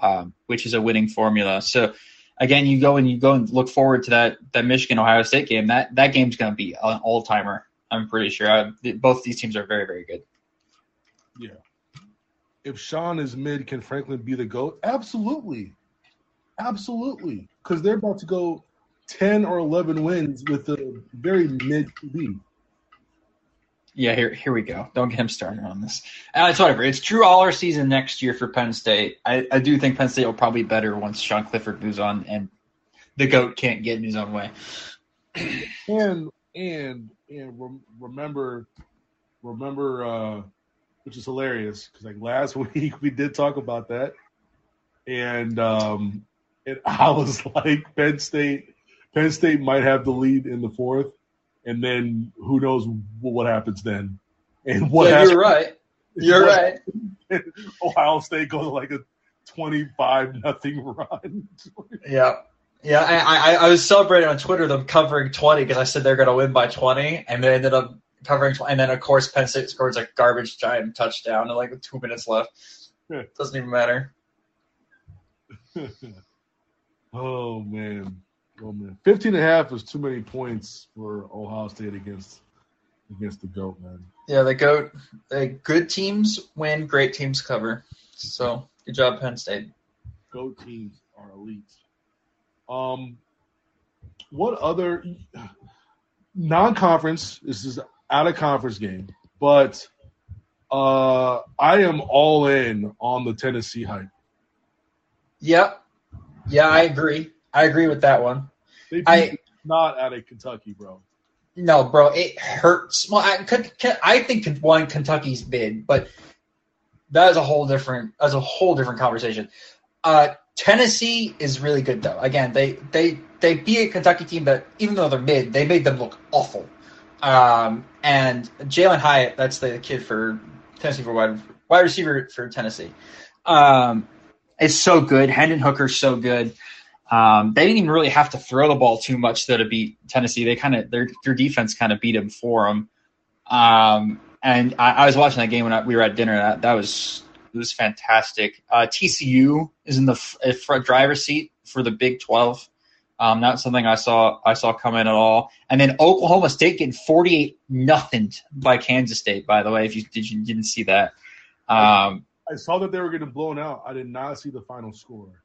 um, which is a winning formula. So again, you go and you go and look forward to that that Michigan Ohio State game. That that game's going to be an all timer. I'm pretty sure. I, both these teams are very very good. Yeah. If Sean is mid, can Franklin be the goat? Absolutely, absolutely. Because they're about to go ten or eleven wins with a very mid QB. Yeah, here here we go. Don't get him started on this. Uh, it's whatever. It's Drew Allar season next year for Penn State. I, I do think Penn State will probably be better once Sean Clifford moves on and the goat can't get in his own way. And and and remember remember uh which is hilarious because like last [LAUGHS] week we did talk about that and um and I was like Penn State Penn State might have the lead in the fourth and then who knows what happens then and what yeah, you're right [LAUGHS] you're right [LAUGHS] Ohio State goes like a 25 nothing run [LAUGHS] yeah yeah, I, I, I was celebrating on Twitter them covering 20 because I said they're going to win by 20, and they ended up covering 20. And then, of course, Penn State scores a garbage giant touchdown in like two minutes left. Doesn't even matter. oh, man. Oh, man. 15 and a half is too many points for Ohio State against against the GOAT, man. Yeah, the GOAT. The good teams win, great teams cover. So, good job, Penn State. GOAT teams are elite. Um, what other non-conference? This is out of conference game, but uh, I am all in on the Tennessee hype. Yep. Yeah, I agree. I agree with that one. They I not out of Kentucky, bro. No, bro, it hurts. Well, I, I think one Kentucky's bid, but that is a whole different. That's a whole different conversation. Uh, Tennessee is really good though. Again, they they they beat a Kentucky team that even though they're mid, they made them look awful. Um, and Jalen Hyatt, that's the kid for Tennessee for wide wide receiver for Tennessee. Um, is so good. Hendon Hooker's so good. Um, they didn't even really have to throw the ball too much though to beat Tennessee. They kind of their their defense kind of beat them for them. Um, and I, I, was watching that game when I, we were at dinner. That that was it was fantastic. Uh, TCU is in the front driver's seat for the Big 12. Um, not something I saw I saw coming at all. And then Oklahoma State getting 48 nothing by Kansas State. By the way, if you did you didn't see that. Um, I saw that they were getting blown out. I did not see the final score.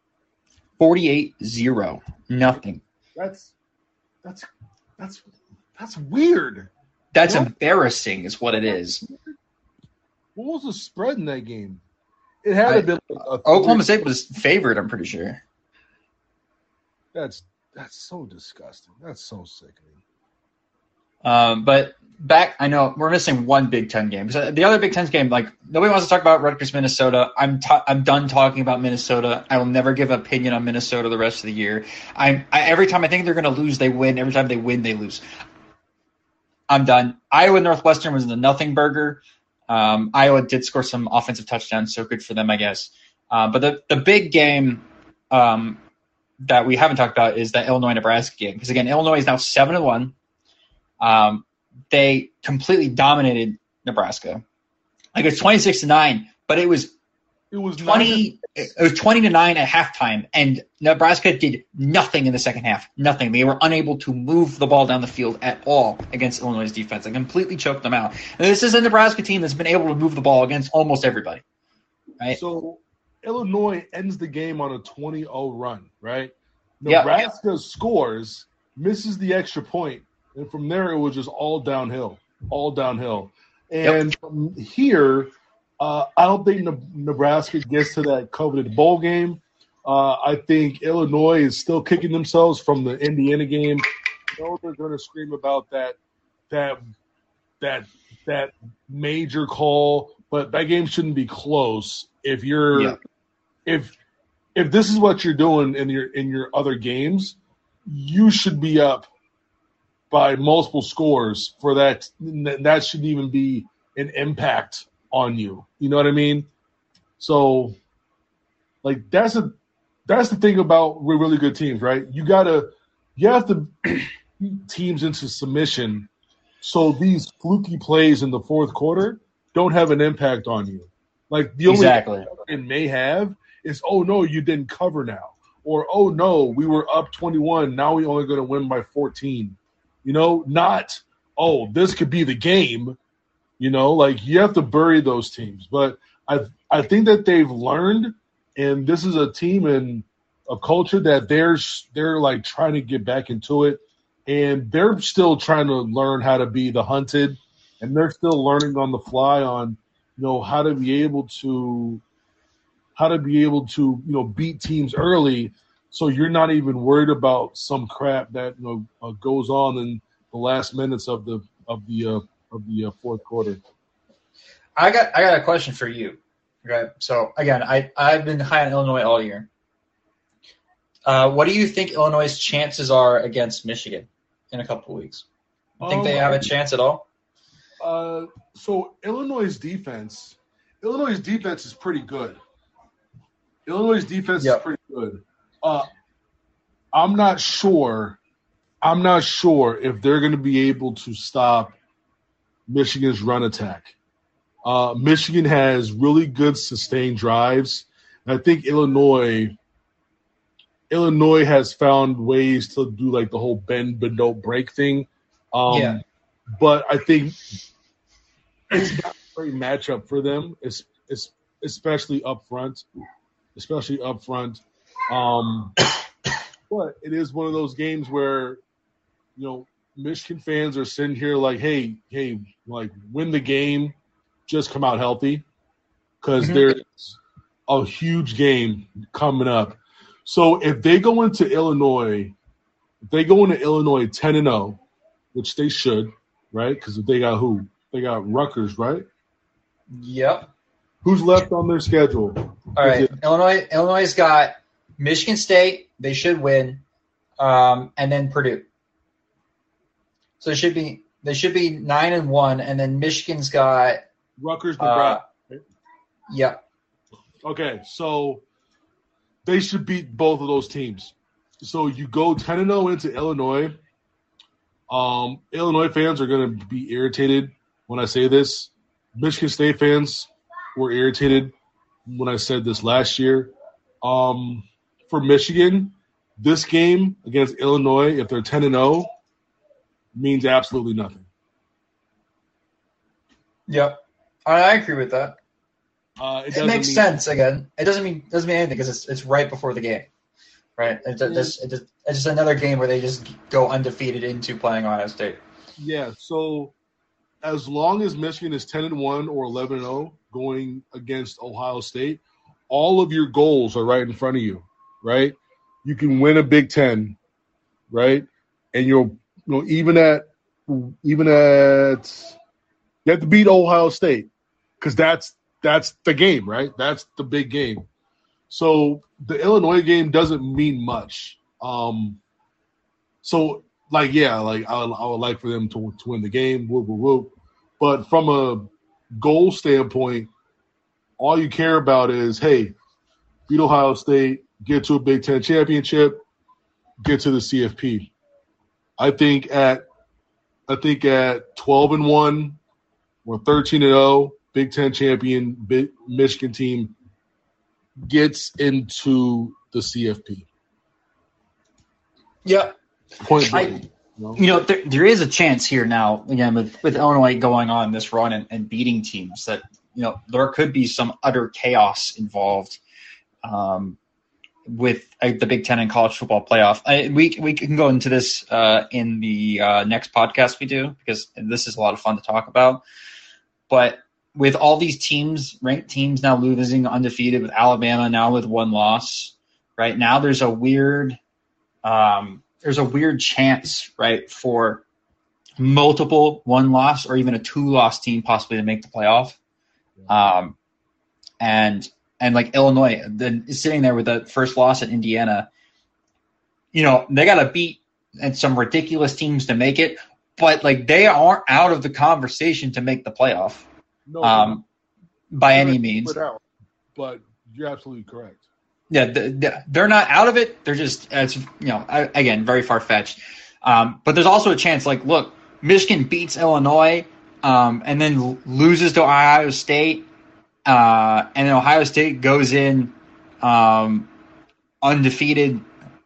48-0. Nothing. That's that's that's that's weird. That's embarrassing, is what it is. What was the spread in that game? It had I, been. Oklahoma State was favored. I'm pretty sure. That's that's so disgusting. That's so sickening. Um, but back, I know we're missing one Big Ten game. So the other Big Ten game, like nobody wants to talk about Rutgers, Minnesota. I'm i I'm done talking about Minnesota. I will never give an opinion on Minnesota the rest of the year. I'm I, every time I think they're going to lose, they win. Every time they win, they lose. I'm done. Iowa Northwestern was the nothing burger. Um, Iowa did score some offensive touchdowns, so good for them, I guess. Uh, but the the big game um, that we haven't talked about is the Illinois Nebraska game because again, Illinois is now seven and one. Um, they completely dominated Nebraska. Like it's twenty six to nine, but it was It was twenty. It was twenty to nine at halftime, and Nebraska did nothing in the second half. Nothing. They were unable to move the ball down the field at all against Illinois' defense. They completely choked them out. And this is a Nebraska team that's been able to move the ball against almost everybody. Right? So Illinois ends the game on a 20-0 run, right? Nebraska scores, misses the extra point, and from there it was just all downhill, all downhill. And from here, uh, I don't think Ne- Nebraska gets to that coveted bowl game. Uh, I think Illinois is still kicking themselves from the Indiana game. I know they're going to scream about that, that, that, that major call, but that game shouldn't be close. If you're, Yeah. if if this is what you're doing in your in your other games, you should be up by multiple scores for that. That shouldn't even be an impact on you. You know what I mean? So, like that's a that's the thing about re- really good teams, right? You gotta you have to [CLEARS THROAT] beat teams into submission, so these fluky plays in the fourth quarter don't have an impact on you. Like the only Exactly. it may have is oh no you didn't cover now or oh no we were up 21 now we only going to win by 14 you know not oh this could be the game you know like you have to bury those teams. But i i think that they've learned and this is a team and a culture that they're they're like trying to get back into it. And they're still trying to learn how to be the hunted and they're still learning on the fly on you know how to be able to how to be able to you know beat teams early so you're not even worried about some crap that you know uh, goes on in the last minutes of the of the uh, of the uh, fourth quarter I got I got a question for you. Okay, so again, I I've been high on Illinois all year. Uh, what do you think Illinois' chances are against Michigan in a couple weeks? You think Um, they have a chance at all? Uh, so Illinois' defense, Illinois' defense is pretty good. Illinois' defense Yep. is pretty good. Uh, I'm not sure. I'm not sure if they're going to be able to stop Michigan's run attack. Uh, Michigan has really good sustained drives. And I think Illinois, Illinois has found ways to do like the whole bend but don't break thing. Um, Yeah. But I think it's not a great matchup for them, es- es- especially up front, especially up front. Um, but it is one of those games where, you know, Michigan fans are sitting here like, hey, hey, like win the game, just come out healthy, because Mhm. there's a huge game coming up. So if they go into Illinois, if they go into Illinois ten and zero, which they should, right? Because they got who? They got Rutgers, right? Yep. Who's left on their schedule? All right. Illinois Illinois got Michigan State. They should win, um, and then Purdue. So it should be they should be nine and one, and then Michigan's got Rutgers, uh, Nebraska. yep. Okay, so they should beat both of those teams. So you go 10 and 0 into Illinois. Um, Illinois fans are going to be irritated when I say this. Michigan State fans were irritated when I said this last year. Um, for Michigan, this game against Illinois, if they're 10 and 0, means absolutely nothing. Yep. I, I agree with that. Uh, it It, makes mean- sense again. It doesn't mean doesn't mean anything because it's it's right before the game, right? It, it, just, it it's just another game where they just go undefeated into playing Ohio State. Yeah, so as long as Michigan is 10 and 1 or 11 and 0 going against Ohio State, all of your goals are right in front of you, right? You can win a Big 10, right? And you'll you know even at even at you have to beat Ohio State because that's that's the game, right? That's the big game. So the Illinois game doesn't mean much. Um, so like yeah, like I, I would like for them to to win the game. Whoop, whoop, whoop. But from a goal standpoint, all you care about is hey, beat Ohio State, get to a Big Ten championship, get to the CFP. I think at I think at twelve and one or thirteen and zero, Big Ten champion Big Michigan team gets into the CFP. Yeah, Point I- you know? you know, there, there is a chance here now, again, with, with Illinois going on this run and, and beating teams that, you know, there could be some utter chaos involved um, with uh, the Big Ten and college football playoff. I, we, we can go into this uh, in the uh, next podcast we do because this is a lot of fun to talk about. But with all these teams, ranked teams now losing undefeated, with Alabama now with one loss, right now there's a weird um, there's a weird chance, right, for multiple one loss or even a two loss team possibly to make the playoff. Um, and and like Illinois, then sitting there with the first loss at Indiana, you know they got to beat and some ridiculous teams to make it, but like they aren't out of the conversation to make the playoff No, um, by any means. out, but you're absolutely correct. Yeah, th- th- they're not out of it. They're just it's you know again very far fetched. Um, but there's also a chance like look, Michigan beats Illinois um, and then loses to Ohio State, uh, and then Ohio State goes in um, undefeated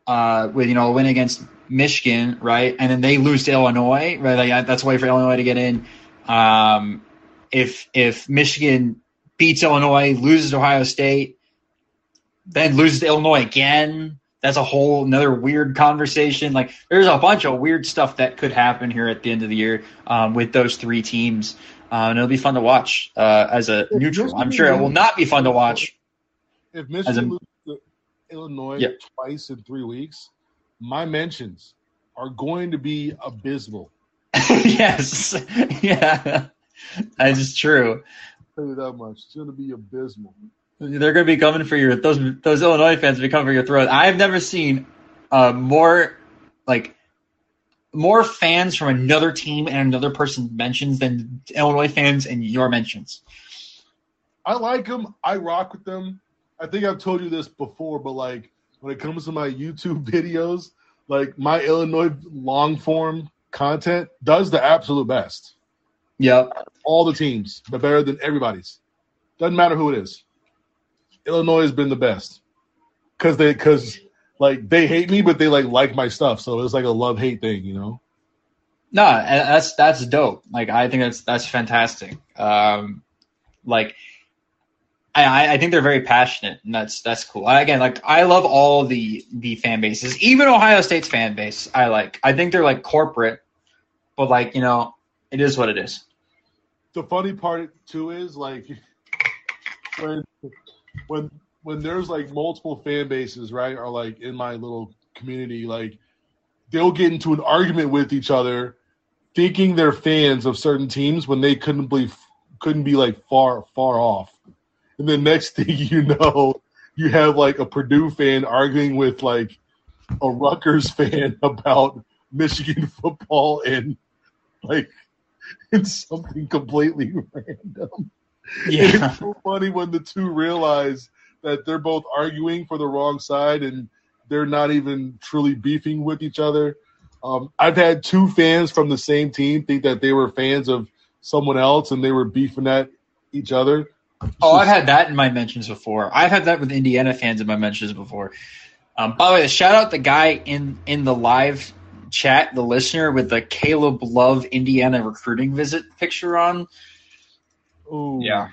uh, with you know a win against Michigan, right? And then they lose to Illinois, right? Like, that's a way for Illinois to get in. Um, if if Michigan beats Illinois, loses Ohio State, then loses to Illinois again. That's a whole another weird conversation. Like there's a bunch of weird stuff that could happen here at the end of the year um, with those three teams, uh, and it'll be fun to watch uh, as a If neutral. I'm sure it will not be fun to watch. If Michigan a- Illinois Yeah. twice in three weeks, my mentions are going to be abysmal. [LAUGHS] yes, [LAUGHS] yeah, that is true. I'll tell you that much. It's going to be abysmal. They're going to be coming for your those those Illinois fans will be coming for your throat. I've never seen uh, more like more fans from another team and another person mentions than Illinois fans and your mentions. I like them. I rock with them. I think I've told you this before, but like when it comes to my YouTube [LAUGHS] videos, like my Illinois long form content does the absolute best. Yep. All the teams, but better than everybody's. Doesn't matter who it is. Illinois has been the best because they because like they hate me, but they like like my stuff. So it's like a love hate thing, you know. No, and that's that's dope. Like I think that's that's fantastic. Um, like I I think they're very passionate, and that's that's cool. I, again, like I love all the the fan bases, even Ohio State's fan base. I like. I think they're like corporate, but like you know, it is what it is. the funny part too is like [LAUGHS] when when when there's like multiple fan bases right or like in my little community like they'll get into an argument with each other thinking they're fans of certain teams when they couldn't be couldn't be like far far off and then next [LAUGHS] thing you know you have like a Purdue fan arguing with like a Rutgers fan [LAUGHS] about Michigan football and like [LAUGHS] it's something completely random. Yeah, It's so funny when the two realize that they're both arguing for the wrong side and they're not even truly beefing with each other. Um, I've had two fans from the same team think that they were fans of someone else and they were beefing at each other. Oh, I've had that in my mentions before. I've had that with Indiana fans in my mentions before. Um, by the way, shout out the guy in in the live chat, the listener with the Caleb Love Indiana recruiting visit picture on. Ooh, Yeah,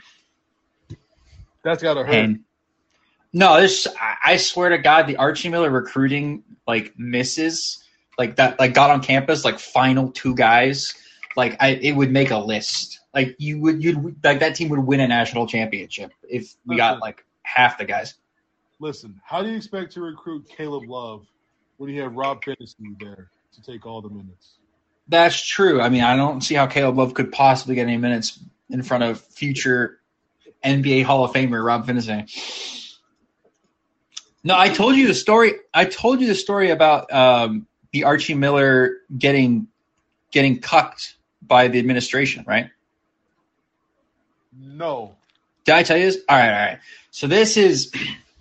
that's gotta hurt. and no, this I- swear to God, the Archie Miller recruiting like misses like that like got on campus like final two guys like I it would make a list. Like you would you'd like that team would win a national championship if we got like half the guys. Listen, how do you expect to recruit Caleb Love when you have Rob Phinisee there to take all the minutes? That's true. I mean, I don't see how Caleb Love could possibly get any minutes in front of future NBA Hall of Famer Rob Phinisee. No, I told you the story. I told you the story about um, the Archie Miller getting getting cucked by the administration, right? No. Did I tell you this? All right, all right. So this is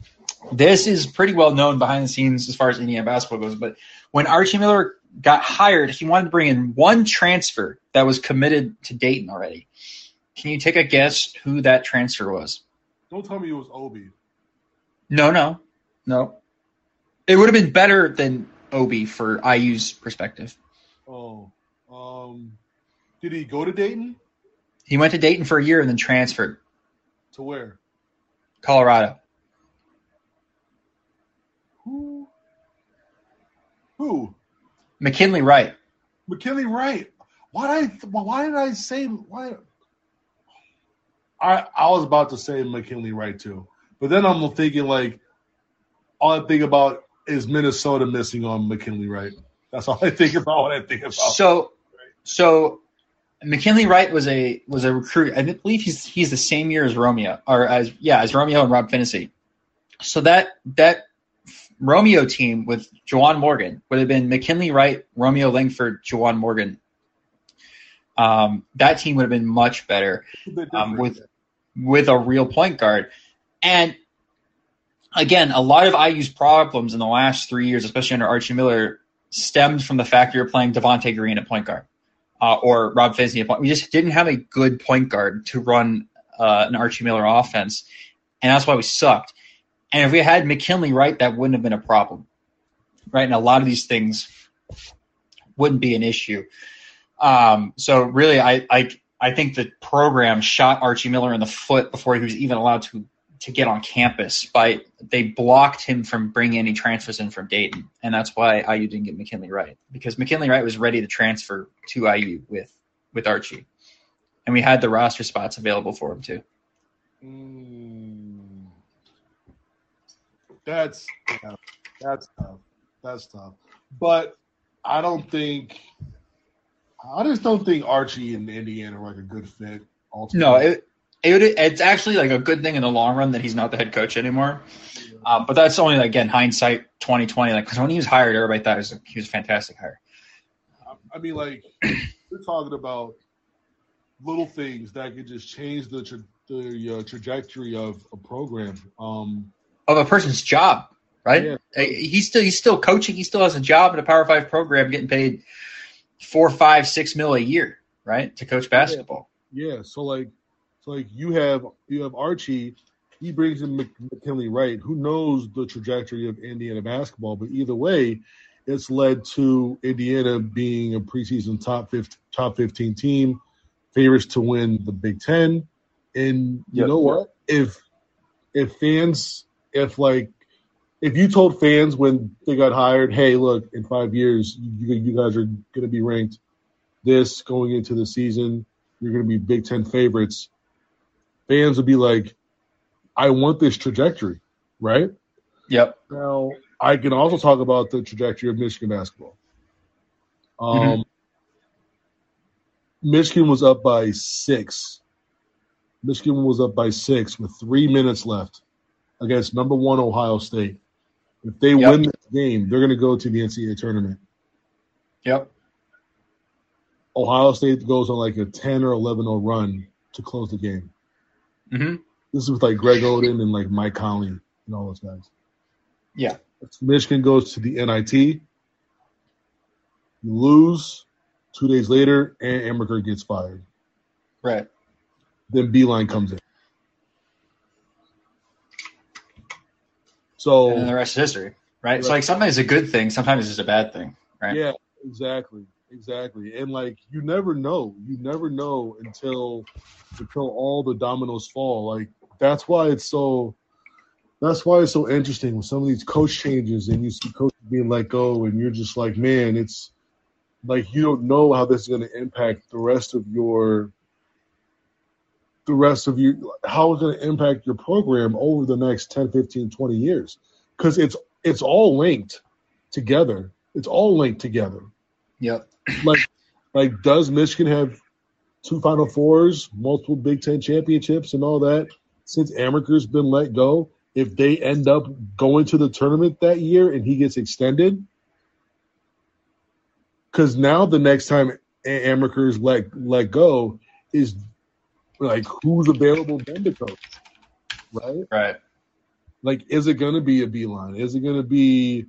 [CLEARS THROAT] this is pretty well known behind the scenes as far as Indiana basketball goes. But when Archie Miller got hired, he wanted to bring in one transfer that was committed to Dayton already. Can you take a guess who that transfer was? Don't tell me it was Obi. No, no, no. It would have been better than Obi for IU's perspective. Oh. Um did he go to Dayton? He went to Dayton for a year and then transferred To where? Colorado. Who? Who? McKinley Wright. McKinley Wright. Why did I why did I say why I I was about to say McKinley Wright too. But then I'm thinking like all I think about is Minnesota missing on McKinley Wright. That's all I think about when I think about So, so McKinley Wright was a was a recruit. I believe he's he's the same year as Romeo, or as yeah, as Romeo and Rob Phinisee. So that that Romeo team with Juwan Morgan would have been McKinley Wright, Romeo Langford, Juwan Morgan. Um, that team would have been much better um, with with a real point guard. And again, a lot of IU's problems in the last three years, especially under Archie Miller, stemmed from the fact you're playing Devonte Green at point guard uh, or Rob Phinisee at point. We just didn't have a good point guard to run uh, an Archie Miller offense, and that's why we sucked. And if we had McKinley Wright, that wouldn't have been a problem, right? And a lot of these things wouldn't be an issue. Um, so really, I, I I think the program shot Archie Miller in the foot before he was even allowed to to get on campus. By they blocked him from bringing any transfers in from Dayton, and that's why IU didn't get McKinley Wright because McKinley Wright was ready to transfer to IU with with Archie, and we had the roster spots available for him too. Mm. That's tough. That's tough. That's tough. But I don't think I just don't think Archie and Indiana are like a good fit. Ultimately. No, it, it would, it's actually like a good thing in the long run that he's not the head coach anymore. Um, but that's only like, again hindsight twenty twenty. Like 'cause when he was hired, everybody thought he was a, he was a fantastic hire. I mean, like [CLEARS THROAT] we're talking about little things that could just change the tra- the uh, trajectory of a program. Um, of a person's job, right? Yeah. Uh, He's still he's still coaching. He still has a job in a Power Five program, getting paid four, five, six mil a year, right, to coach basketball. Yeah, so like, so like you have you have Archie, he brings in Mc- McKinley Wright, who knows the trajectory of Indiana basketball, but either way, it's led to Indiana being a preseason top 15, top fifteen team, favorites to win the Big Ten, and you Yep. know what? If if fans, if like. If you told fans when they got hired, hey, look, in five years, you, you guys are going to be ranked this going into the season, you're going to be Big Ten favorites, fans would be like, I want this trajectory, right? Yep. Now, I can also talk about the trajectory of Michigan basketball. Um, Mhm. Michigan was up by six. Michigan was up by six with three minutes left against number one Ohio State. If they Yep. win this game, they're going to go to the NCAA tournament. Yep. Ohio State goes on like a 10 or 11 0 run to close the game. Hmm This is with like Greg Oden and like Mike Conley and all those guys. Yeah. Michigan goes to the NIT. You lose. Two days later, and Amaker gets fired. Right. Then Beilein comes in. So And then the rest is history, right? So like sometimes it's a good thing, sometimes it's just a bad thing, right? Yeah, exactly, exactly. And like you never know, you never know until until all the dominoes fall. Like that's why it's so. That's why it's so interesting with some of these coach changes, and you see coaches being let go, and you're just like, man, it's like you don't know how this is going to impact the rest of your the rest of you how it's going to impact your program over the next 10 15 20 years because it's it's all linked together it's all linked together Yep. like Like, does Michigan have two Final Fours, multiple Big Ten championships, and all that since Amaker's been let go? If they end up going to the tournament that year and he gets extended, because now the next time Amaker's let let go is like who's available then to coach, right? Right. Like, is it going to be a Beilein? Is it going to be,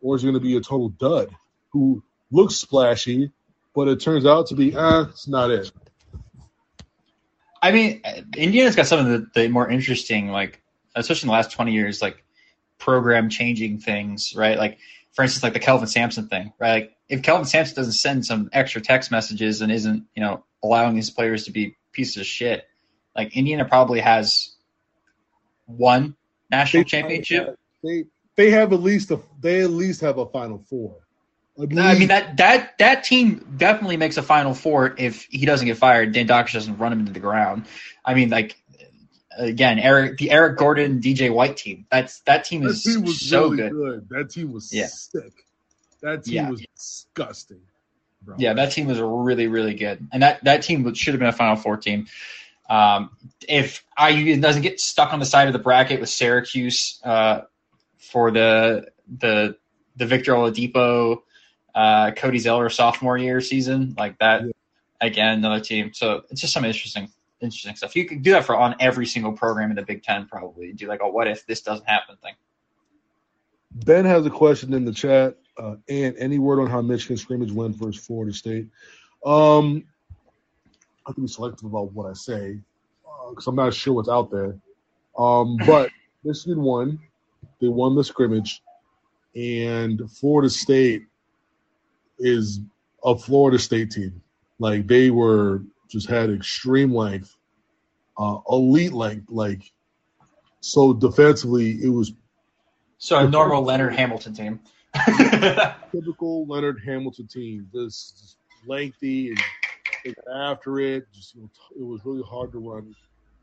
or is it going to be a total dud who looks splashy, but it turns out to be, ah, it's not it. I mean, Indiana's got some of the, the more interesting, like, especially in the last 20 years, like program changing things, right? Like, for instance, like the Kelvin Sampson thing, right? Like, if Kelvin Sampson doesn't send some extra text messages and isn't, you know, allowing these players to be pieces of shit, like Indiana probably has one national They- championship. They they have at least a they at least have a Final Four. No, I mean that that that team definitely makes a Final Four if he doesn't get fired. Dan Dakich doesn't run him into the ground. I mean, like again, Eric the Eric Gordon DJ White team. That's that team that is team so really good. That team was Yeah. sick. That team Yeah. was disgusting. Bro. Yeah, that team was really really good, and that that team should have been a Final Four team. Um, if IU doesn't get stuck on the side of the bracket with Syracuse uh, for the the the Victor Oladipo, uh, Cody Zeller sophomore year season, like that, Yeah. again another team. So it's just some interesting interesting stuff. You could do that for on every single program in the Big Ten, probably do like a what if this doesn't happen thing. Ben has a question in the chat. Uh, and any word on how Michigan scrimmage went versus Florida State? Um, I have to be selective about what I say because I'm not sure what's out there. Um, [LAUGHS] but Michigan won. They won the scrimmage, and Florida State is a Florida State team. Like they were just had extreme length, uh, elite length. Like so defensively, it was So a normal Leonard Hamilton team. [LAUGHS] typical Leonard Hamilton team. This lengthy and after it. Just you know, it was really hard to run,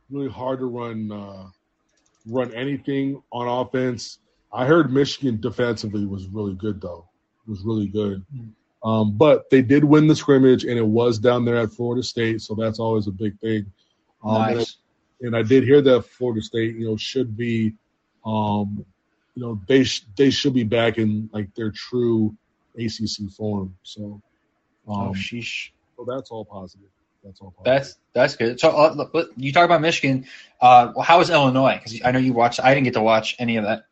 really hard to run, uh, run anything on offense. I heard Michigan defensively was really good though. It was really good. Um, but they did win the scrimmage, and it was down there at Florida State, so that's always a big thing. Um, and I- nice. and I did hear that Florida State, you know, should be, um, you know, they sh- they should be back in like their true ACC form. So, um, oh sheesh. so that's all positive. That's all positive. That's that's good. So uh, look, you talk about Michigan. Uh, well, how was Illinois? Because I know you watched. I didn't get to watch any of that.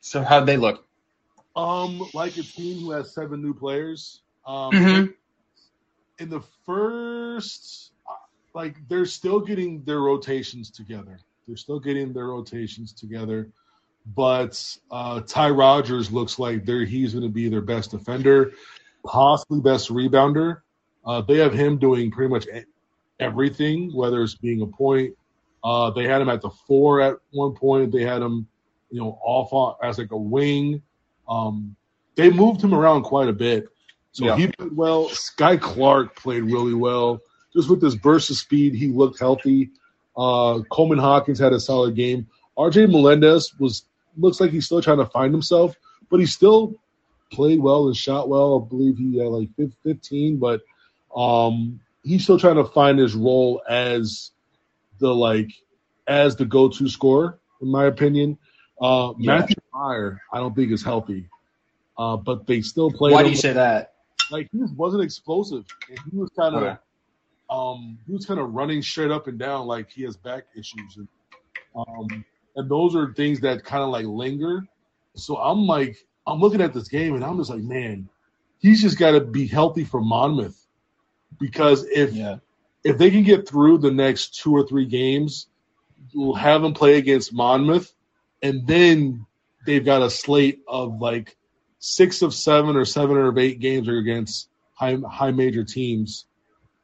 So how would they look? um like a team who has seven new players. Um, Mhm. in the first, uh, like they're still getting their rotations together. They're still getting their rotations together. But uh, Ty Rodgers looks like they're, he's going to be their best defender, possibly best rebounder. Uh, they have him doing pretty much everything, whether it's being a point. Uh, they had him at the four at one point. They had him, you know, off on, as like a wing. Um, they moved him around quite a bit. So Yeah. he played well. Skyy Clark played really well. Just with his burst of speed, he looked healthy. Uh, Coleman Hawkins had a solid game. RJ Melendez was looks like he's still trying to find himself, but he still played well and shot well. I believe he had like 15, but um, he's still trying to find his role as the like as the go-to scorer, in my opinion. Uh, Yeah. Matthew Mayer, I don't think is healthy, uh, but they still play. Why do you say that? Like he just wasn't explosive. And he was kind of um he was kind of running straight up and down like he has back issues and um and those are things that kind of like linger. So I'm like I'm looking at this game and I'm just like, man, he's just got to be healthy for Monmouth because if Yeah. if they can get through the next two or three games, we'll have them play against Monmouth, and then they've got a slate of like six of seven or seven or eight games are against high high major teams.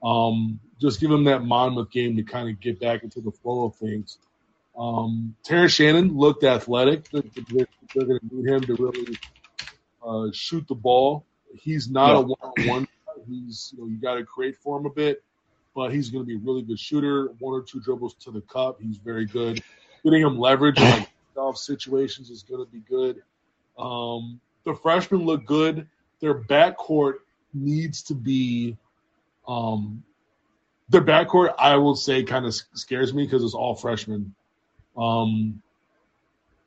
Um, just give him that Monmouth game to kind of get back into the flow of things. Um, Terrence Shannon looked athletic. They're, they're, going to need him to really uh, shoot the ball. He's not Yeah. a one-on-one. He's you know you got to create for him a bit, but he's going to be a really good shooter. One or two dribbles to the cup. He's very good. Getting him leverage in like off situations is going to be good. Um, the freshmen look good. Their backcourt needs to be Um, their backcourt, I will say, kind of scares me because it's all freshmen. Um,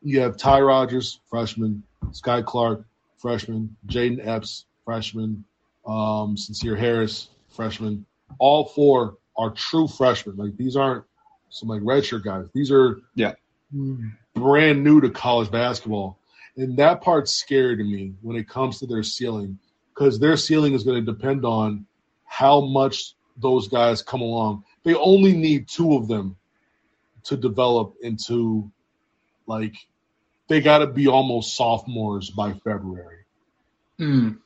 you have Ty Rodgers, freshman, Skyy Clark, freshman, Jayden Epps, freshman, um, Sencire Harris, freshman. All four are true freshmen. Like these aren't some like redshirt guys. These are Yeah. brand new to college basketball, and that part's scary to me when it comes to their ceiling because their ceiling is going to depend on how much those guys come along. They only need two of them to develop into like they got to be almost sophomores by February. Mm.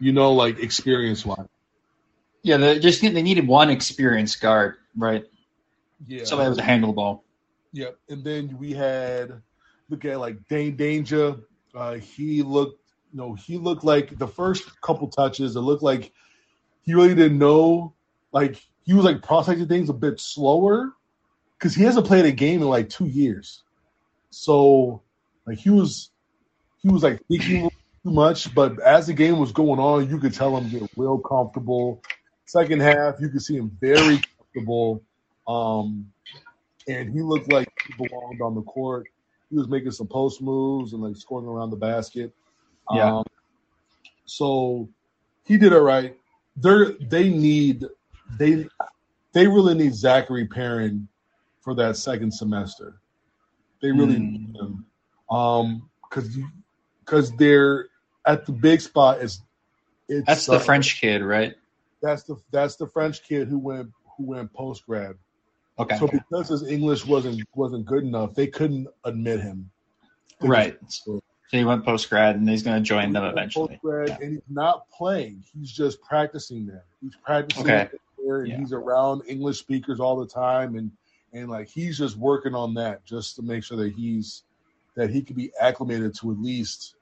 You know, like experience wise. Yeah, they just they needed one experienced guard, right? Yeah. Somebody that was a handle the ball. Yep. And then we had look at like Dain Dainja. Uh, he looked, you know, he looked like the first couple touches. It looked like he really didn't know. Like he was like processing things a bit slower because he hasn't played a game in like two years. So like he was, he was like thinking too much. But as the game was going on, you could tell him get real comfortable. Second half, you could see him very comfortable. Um, and he looked like he belonged on the court. He was making some post moves and like scoring around the basket. Yeah. Um, so he did it right. They're they need they they really need Zacharie Perrin for that second semester. They really Mm. need him. Um because because they're at the big spot is it's That's the uh, French kid, right? that's the that's the French kid who went who went post grad. Okay. So because his English wasn't wasn't good enough, they couldn't admit him. Right. So he went post grad, and he's going to join them eventually. Post-grad, Yeah. and he's not playing. He's just practicing there. He's practicing Okay. there, and Yeah. he's around English speakers all the time, and and like he's just working on that just to make sure that he's that he could be acclimated to at least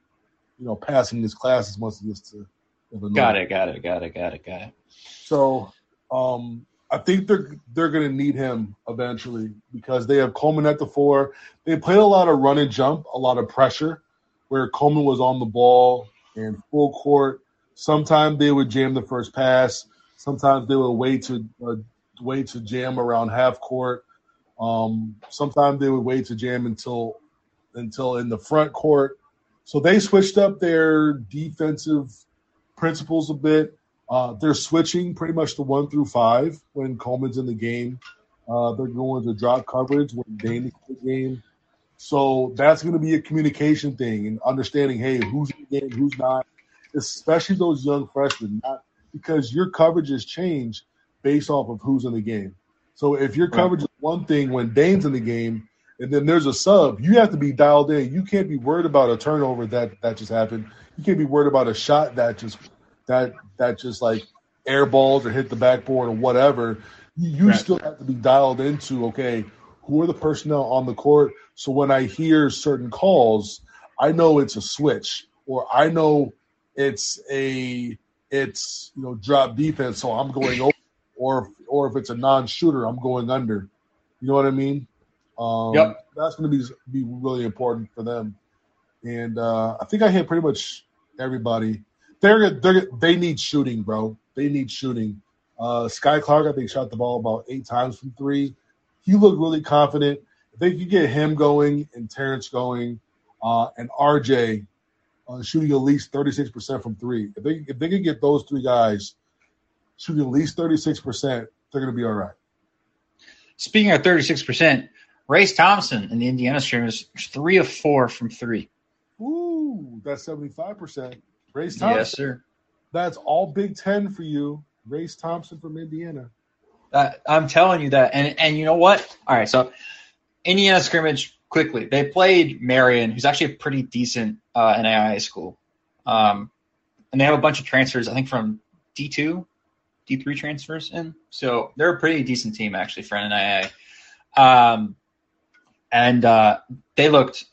you know passing his classes once he gets to Illinois. Got it. Got it. Got it. Got it. Got it. So um, I think they're they're going to need him eventually because they have Coleman at the four. They played a lot of run and jump, a lot of pressure, where Coleman was on the ball and full court. Sometimes they would jam the first pass. Sometimes they would wait to uh, wait to jam around half court. Um, sometimes they would wait to jam until until in the front court. So they switched up their defensive principles a bit. Uh, they're switching pretty much to one through five when Coleman's in the game. Uh, they're going to drop coverage when Dain is in the game. So that's going to be a communication thing and understanding, hey, who's in the game, who's not, especially those young freshmen, not because your coverages change based off of who's in the game. So if your coverage is one thing when Dain's in the game, and then there's a sub, you have to be dialed in. You can't be worried about a turnover that that just happened. You can't be worried about a shot that just that that just like airballs or hit the backboard or whatever. You, you Right. still have to be dialed into okay, who are the personnel on the court? So when I hear certain calls, I know it's a switch, or I know it's a it's you know drop defense, so I'm going [COUGHS] over, or or if it's a non-shooter, I'm going under. You know what I mean? Um, Yep. That's going to be be really important for them. And uh, I think I hit pretty much everybody. They're they they need shooting, bro. They need shooting. Uh, Skyy Clark, I think, shot the ball about eight times from three. He looked really confident. If they could get him going and Terrence going, uh, and RJ uh, shooting at least thirty six percent from three, if they if they could get those three guys shooting at least thirty six percent, they're going to be all right. Speaking of 36%, Race Thompson in the Indiana stream is three of four from three. Ooh, that's seventy five percent. Race Thompson. Yes, sir. That's all Big Ten for you. Race Thompson from Indiana. Uh, I'm telling you that. And and you know what? All right, so Indiana scrimmage quickly. They played Marion, who's actually a pretty decent uh, NAIA school. Um, and they have a bunch of transfers, I think, from D2, D3 transfers in. So they're a pretty decent team, actually, for NAIA. Um, and uh, they looked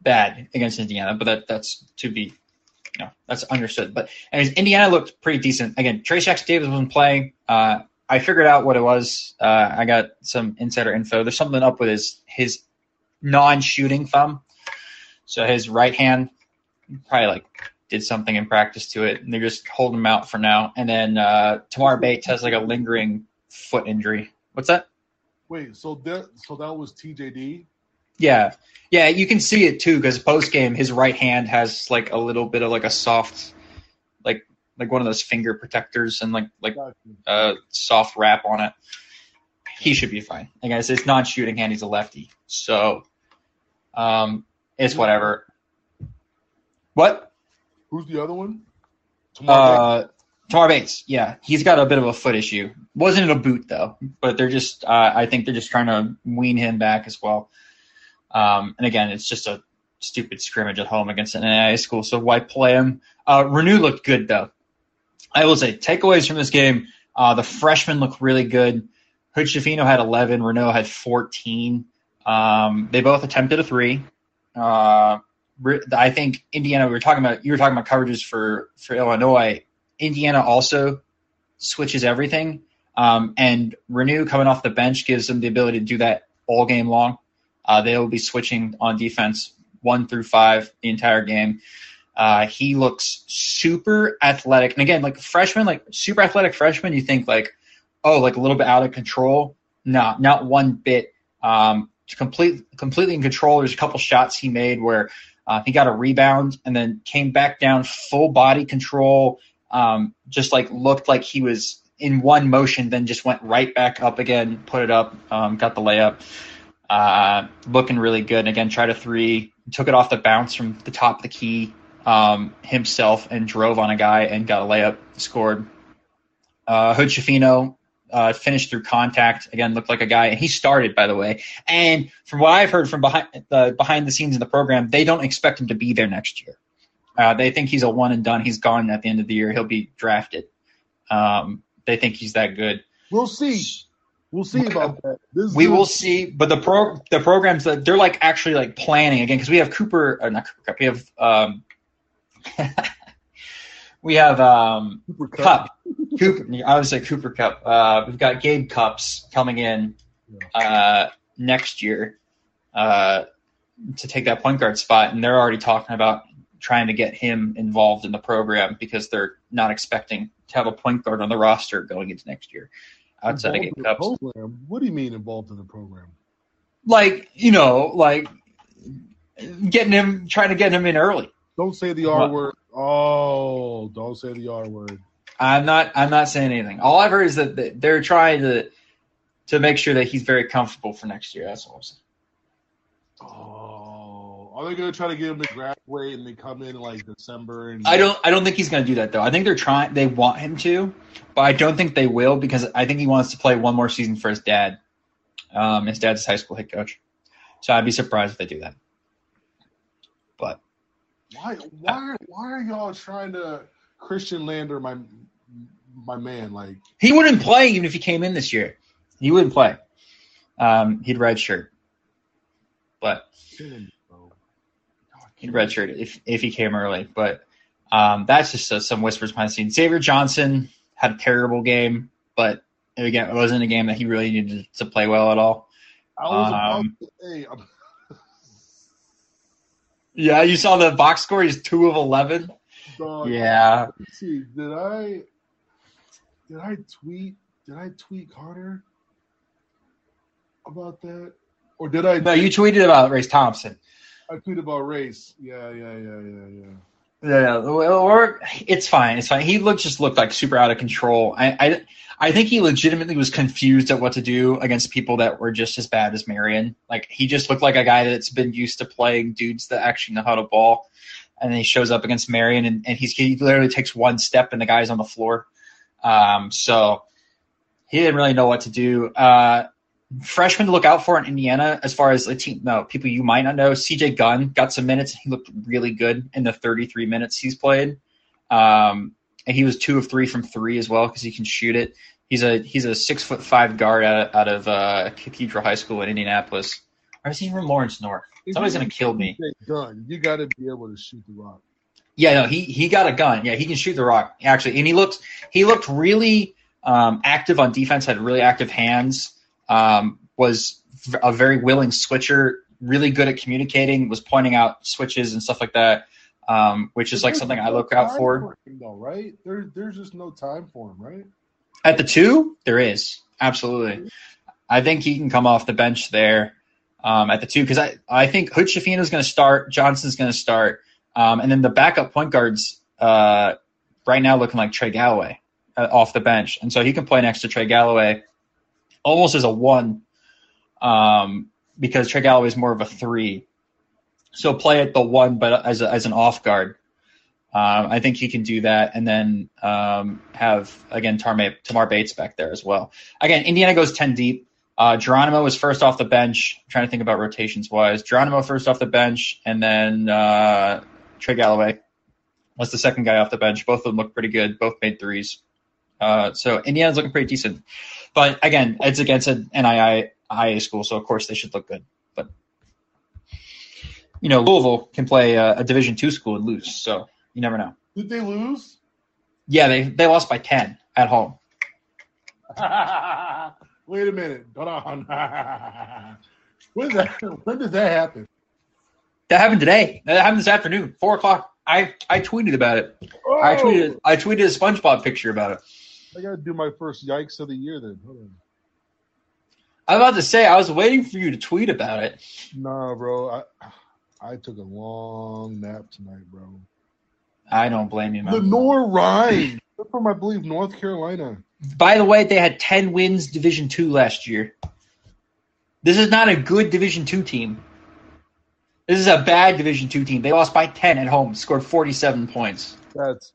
bad against Indiana, but that that's to be, know, that's understood. But anyways, Indiana looked pretty decent. Again, Trayce Jackson Davis wasn't playing. Uh, I figured out what it was. Uh, I got some insider info. There's something up with his his non-shooting thumb. So his right hand, probably like did something in practice to it, and they're just holding him out for now. And then uh, Tamar Bates has like a lingering foot injury. What's that? Wait, so that so that was TJD. Yeah, yeah, you can see it too because post game his right hand has like a little bit of like a soft, like like one of those finger protectors and like like a soft wrap on it. He should be fine. I guess it's non-shooting hand. He's a lefty, so um, it's whatever. What? Who's the other one? Bates? Uh, Tamar Bates, yeah, he's got a bit of a foot issue. Wasn't it a boot though, but they're just. Uh, I think they're just trying to wean him back as well. Um, and again, it's just a stupid scrimmage at home against an NAIA school, so why play him? Uh, Reneau looked good though. I will say takeaways from this game. Uh, the freshmen look really good. Hood had 11. Reneau had 14. Um, they both attempted a three. Uh, I think Indiana. We were talking about. You were talking about coverages for for Illinois. Indiana also switches everything, um, and Reneau coming off the bench gives them the ability to do that all game long. Uh, they will be switching on defense one through five the entire game. Uh, he looks super athletic, and again, like freshman, like super athletic freshman. You think like, oh, like a little bit out of control. No, not one bit. Um, complete, completely in control. There's a couple shots he made where uh, he got a rebound and then came back down, full body control. Um, just like looked like he was in one motion, then just went right back up again, put it up, um, got the layup. Uh, looking really good. And again, tried a three, took it off the bounce from the top of the key um, himself and drove on a guy and got a layup, scored. Uh, Hood Schifino uh, finished through contact. Again, looked like a guy, and he started, by the way. And from what I've heard from behind the behind the scenes in the program, they don't expect him to be there next year. Uh, they think he's a one and done. He's gone at the end of the year. He'll be drafted. Um, they think he's that good. We'll see. We'll see about that. This We will see, but the pro the programs that they're like actually like planning again because we have Cooper, uh, not Cooper Cup. We have um, [LAUGHS] we have um, Cooper Cup. Cooper, I would say Cooper Cup. Uh, we've got Gabe Cupps coming in uh, next year uh, to take that point guard spot, and they're already talking about trying to get him involved in the program because they're not expecting to have a point guard on the roster going into next year outside of Involved in the Cups. program. What do you mean involved in the program? Like you know, like getting him, trying to get him in early. Don't say the R What? word. Oh, don't say the R word. I'm not. I'm not saying anything. All I've heard is that that they're trying to to make sure that he's very comfortable for next year. That's all I'm saying. Oh, are they gonna try to get him to graduate and they come in like December? And I don't. I don't think he's going to do that though. I think they're trying. They want him to, but I don't think they will because I think he wants to play one more season for his dad. Um, his dad's high school head coach, so I'd be surprised if they do that. But Why? Why? Why are y'all trying to Khristian Lander, my my man? Like, he wouldn't play even if he came in this year. He wouldn't play. Um, he'd red shirt, but kill him, bro. He'd red shirt if if he came early. But um, that's just uh, some whispers behind the scenes. Xavier Johnson had a terrible game, but again, it wasn't a game that he really needed to play well at all. I was about Um, to say, [LAUGHS] Yeah, you saw the box score. He's two of eleven. dog, Yeah, see, did I did I tweet did I tweet Carter about that? Or did I no, you tweeted about Race Thompson. I tweeted about race? Yeah, yeah, yeah, yeah, yeah. Yeah, or it's fine. It's fine. He looked just looked like super out of control. I, I, I think he legitimately was confused at what to do against people that were just as bad as Marion. Like he just looked like a guy that's been used to playing dudes that actually know how to ball, and then he shows up against Marion and, and he's he literally takes one step and the guy's on the floor. Um, so he didn't really know what to do. Uh, freshman to look out for in Indiana as far as a team no people you might not know. CJ Gunn got some minutes. He looked really good in the 33 minutes he's played. Um, and he was two of three from three as well because he can shoot it. He's a he's a six foot five guard out, out of uh, Cathedral High School in Indianapolis. Or is he from Lawrence North? Somebody's gonna kill me. Gun, you got to be able to shoot the rock. Yeah, no, he he got a gun. Yeah, he can shoot the rock actually, and he looked he looked really um, active on defense. Had really active hands. Um, was a very willing switcher. Really good at communicating. Was pointing out switches and stuff like that. um, which is like something I look out time for. him, though, right? There, there's just no time for him, right? At the two, there is absolutely. I think he can come off the bench there um, at the two because I, I think Hood is going to start, Johnson's going to start, um, and then the backup point guards uh, right now looking like Trey Galloway uh, off the bench, and so he can play next to Trey Galloway almost as a one um, because Trey Galloway is more of a three. So play at the one, but as a, as an off guard. Um, I think he can do that, and then um, have again Tarmay, Tamar Bates back there as well. Again, Indiana goes ten deep. Uh, Geronimo was first off the bench. I'm trying to think about rotations wise. Geronimo first off the bench, and then uh, Trey Galloway was the second guy off the bench. Both of them look pretty good. Both made threes. Uh, so Indiana's looking pretty decent. But again, it's against an NII IA school, so of course they should look good. But you know, Louisville can play a, a Division two school and lose, so you never know. Did they lose? Yeah, they they lost by ten at home. [LAUGHS] Wait a minute. Hold on. [LAUGHS] when did that? When did that happen? That happened today. That happened this afternoon, four o'clock. I I tweeted about it. Oh, I tweeted I tweeted a SpongeBob picture about it. I gotta do my first yikes of the year then. Hold on. I'm about to say I was waiting for you to tweet about it. Nah, bro. I I took a long nap tonight, bro. I don't blame you, man. Lenoir-Rhyne. They're from I believe North Carolina. By the way, they had ten wins Division two last year. This is not a good Division two team. This is a bad Division two team. They lost by ten at home, scored forty seven points. That's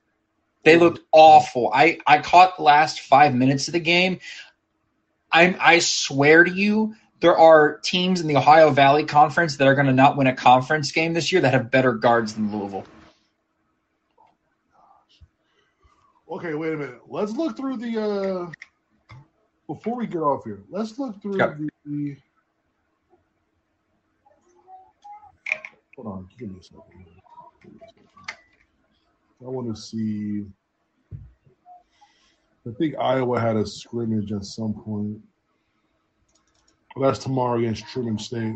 They looked awful. I, I caught the last five minutes of the game. I I swear to you, there are teams in the Ohio Valley Conference that are going to not win a conference game this year that have better guards than Louisville. okay. Wait a minute. Let's look through the. uh Before we get off here, let's look through the. Hold on. Give me a second. Give me a second. I want to see. I think Iowa had a scrimmage at some point. Well, that's tomorrow against Truman State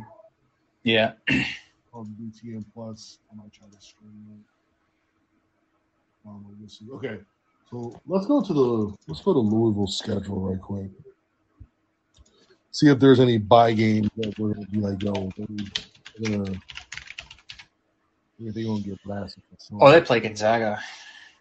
Yeah. [CLEARS THROAT] on BTN Plus. I might try to stream it. Um, we'll see. Okay, so let's go to the let's go to Louisville's schedule right quick. See if there's any buy games that we're gonna be like, yo, we're gonna yeah, they gonna get blasted. Oh, they play Gonzaga.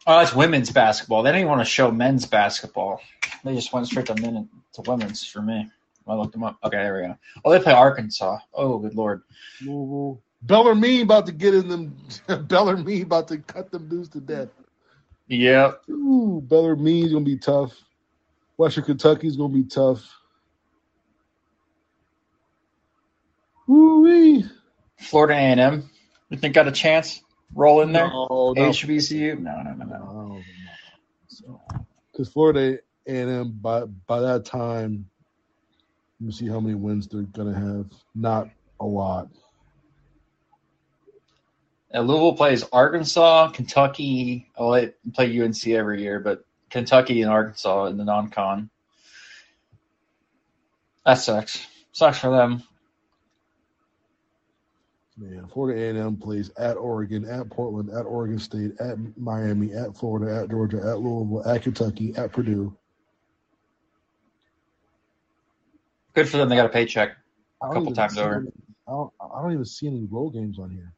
Oh, that's women's basketball. They didn't even want to show men's basketball. They just went straight to men to women's for me. I looked them up. Okay, there we go. Oh, they play Arkansas. Oh, good lord. Louisville. Bellarmine about to get in them. [LAUGHS] Bellarmine about to cut them dudes to death. Yep. Ooh, Bellarmine's gonna be tough. Western Kentucky's gonna be tough. Ooh-wee. Florida A&M. You think got a chance? Roll in there. No, no, HBCU? No, no, no, no. because Florida A&M by by that time, let me see how many wins they're gonna have. Not a lot. And Louisville plays Arkansas, Kentucky. Oh, they play UNC every year, but Kentucky and Arkansas in the non-con. That sucks. Sucks for them. Man, Florida A&M plays at Oregon, at Portland, at Oregon State, at Miami, at Florida, at Georgia, at Louisville, at Kentucky, at Purdue. Good for them. They got a paycheck. Don't Couple times over. any- I don't, I don't even see any roll games on here.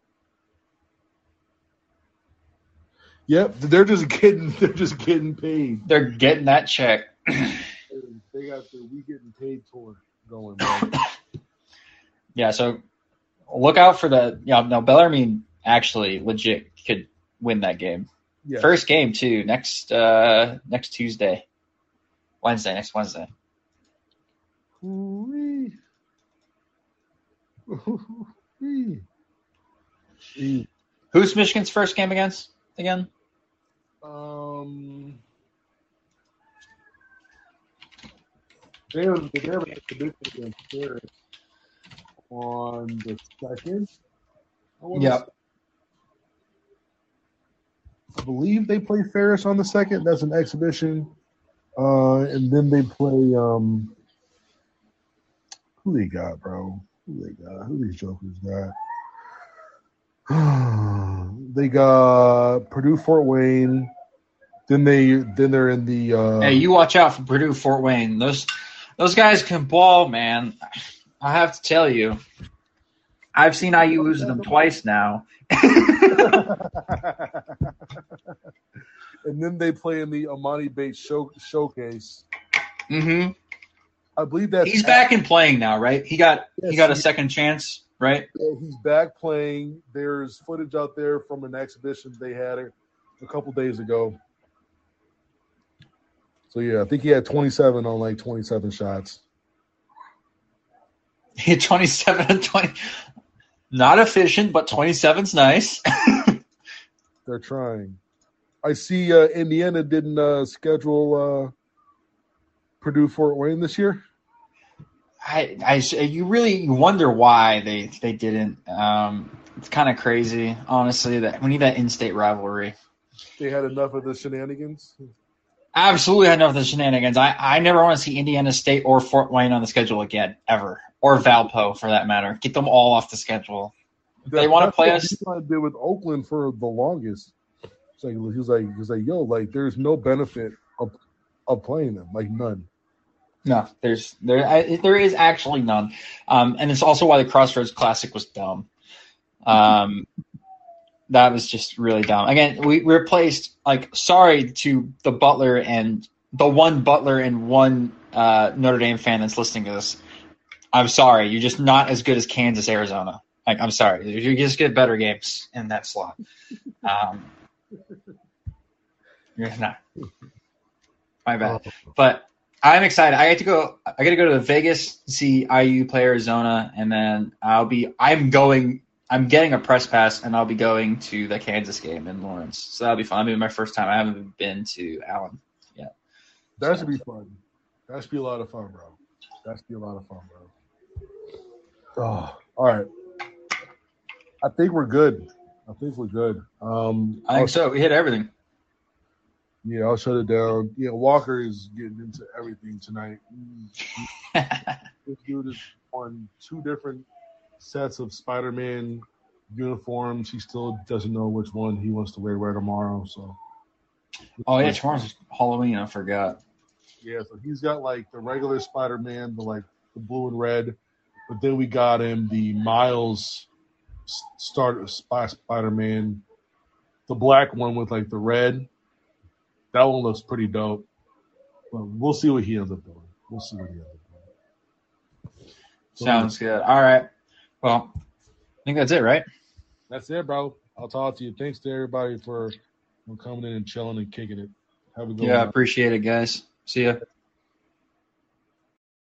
Yep, they're just [LAUGHS] getting they're just getting paid. They're getting that check. [CLEARS THROAT] They got the we getting paid tour going. Yeah, so look out for the. Yeah, no, Bellarmine actually legit could win that game. Yeah. First game too. Next uh next Tuesday, Wednesday. Next Wednesday. Ooh-wee. Ooh-wee. Gee, Who's Michigan's first game against again? Um, they have they have an exhibition against Paris on the second. I Yep. say. I believe they play Ferris on the second. That's an exhibition. Uh, and then they play um who they got, bro? Who they got? Who these jokers got? [SIGHS] they got Purdue, Fort Wayne. Then they then they're in the. Uh, Hey, you watch out for Purdue, Fort Wayne. Those those guys can ball, man. I have to tell you, I've seen IU lose them twice now. [LAUGHS] and then they play in the Emoni Bates show, showcase. hmm I believe that's He's back and playing now, right? He got he got a second chance, right? He's back playing. There's footage out there from an exhibition they had a, a couple days ago. So yeah, I think he had 27 on like 27 shots. He [LAUGHS] had 27 and 20. Not efficient, but 27's nice. [LAUGHS] They're trying. I see uh, Indiana didn't uh, schedule uh, Purdue Fort Wayne this year. I, I, you really wonder why they they didn't. Um, it's kind of crazy, honestly. That we need that in-state rivalry. They had enough of the shenanigans. Absolutely had enough of the shenanigans. I, I never want to see Indiana State or Fort Wayne on the schedule again, ever, or Valpo for that matter. Get them all off the schedule. They wanna play what us- He did with Oakland for the longest. Like, he was like, he was like, yo, like, there's no benefit of of playing them, like none. No, there's there I, there is actually none, um, and it's also why the Crossroads Classic was dumb. Um, that was just really dumb. Again, we replaced like sorry to the Butler and the one Butler and one uh, Notre Dame fan that's listening to this. I'm sorry, you're just not as good as Kansas, Arizona. Like I'm sorry, you just get better games in that slot. Um, you're not. My bad, but. I'm excited. I get to go. I get to go to Vegas, see IU play Arizona, and then I'll be. I'm going. I'm getting a press pass, and I'll be going to the Kansas game in Lawrence. So that'll be fun. That'll be my first time. I haven't been to Allen. Yet. That should be fun. That should be a lot of fun, bro. That should be a lot of fun, bro. Oh, all right. I think we're good. I think we're good. Um, I think so. We hit everything. Yeah, I'll shut it down. Yeah, Walker is getting into everything tonight. [LAUGHS] This dude is on two different sets of Spider-Man uniforms. He still doesn't know which one he wants to wear wear tomorrow. So, oh yeah, tomorrow's Halloween. I forgot. yeah. So he's got like the regular Spider-Man, the like the blue and red, but then we got him the Miles start Spy Spider-Man, the black one with like the red. That one looks pretty dope. But we'll see what he ends up doing. We'll see what he ends up doing. So, Sounds good. All right. Well, I think that's it, right? That's it, bro. I'll talk to you. Thanks to everybody for coming in and chilling and kicking it. Have a good Yeah, one. appreciate it, guys. See ya.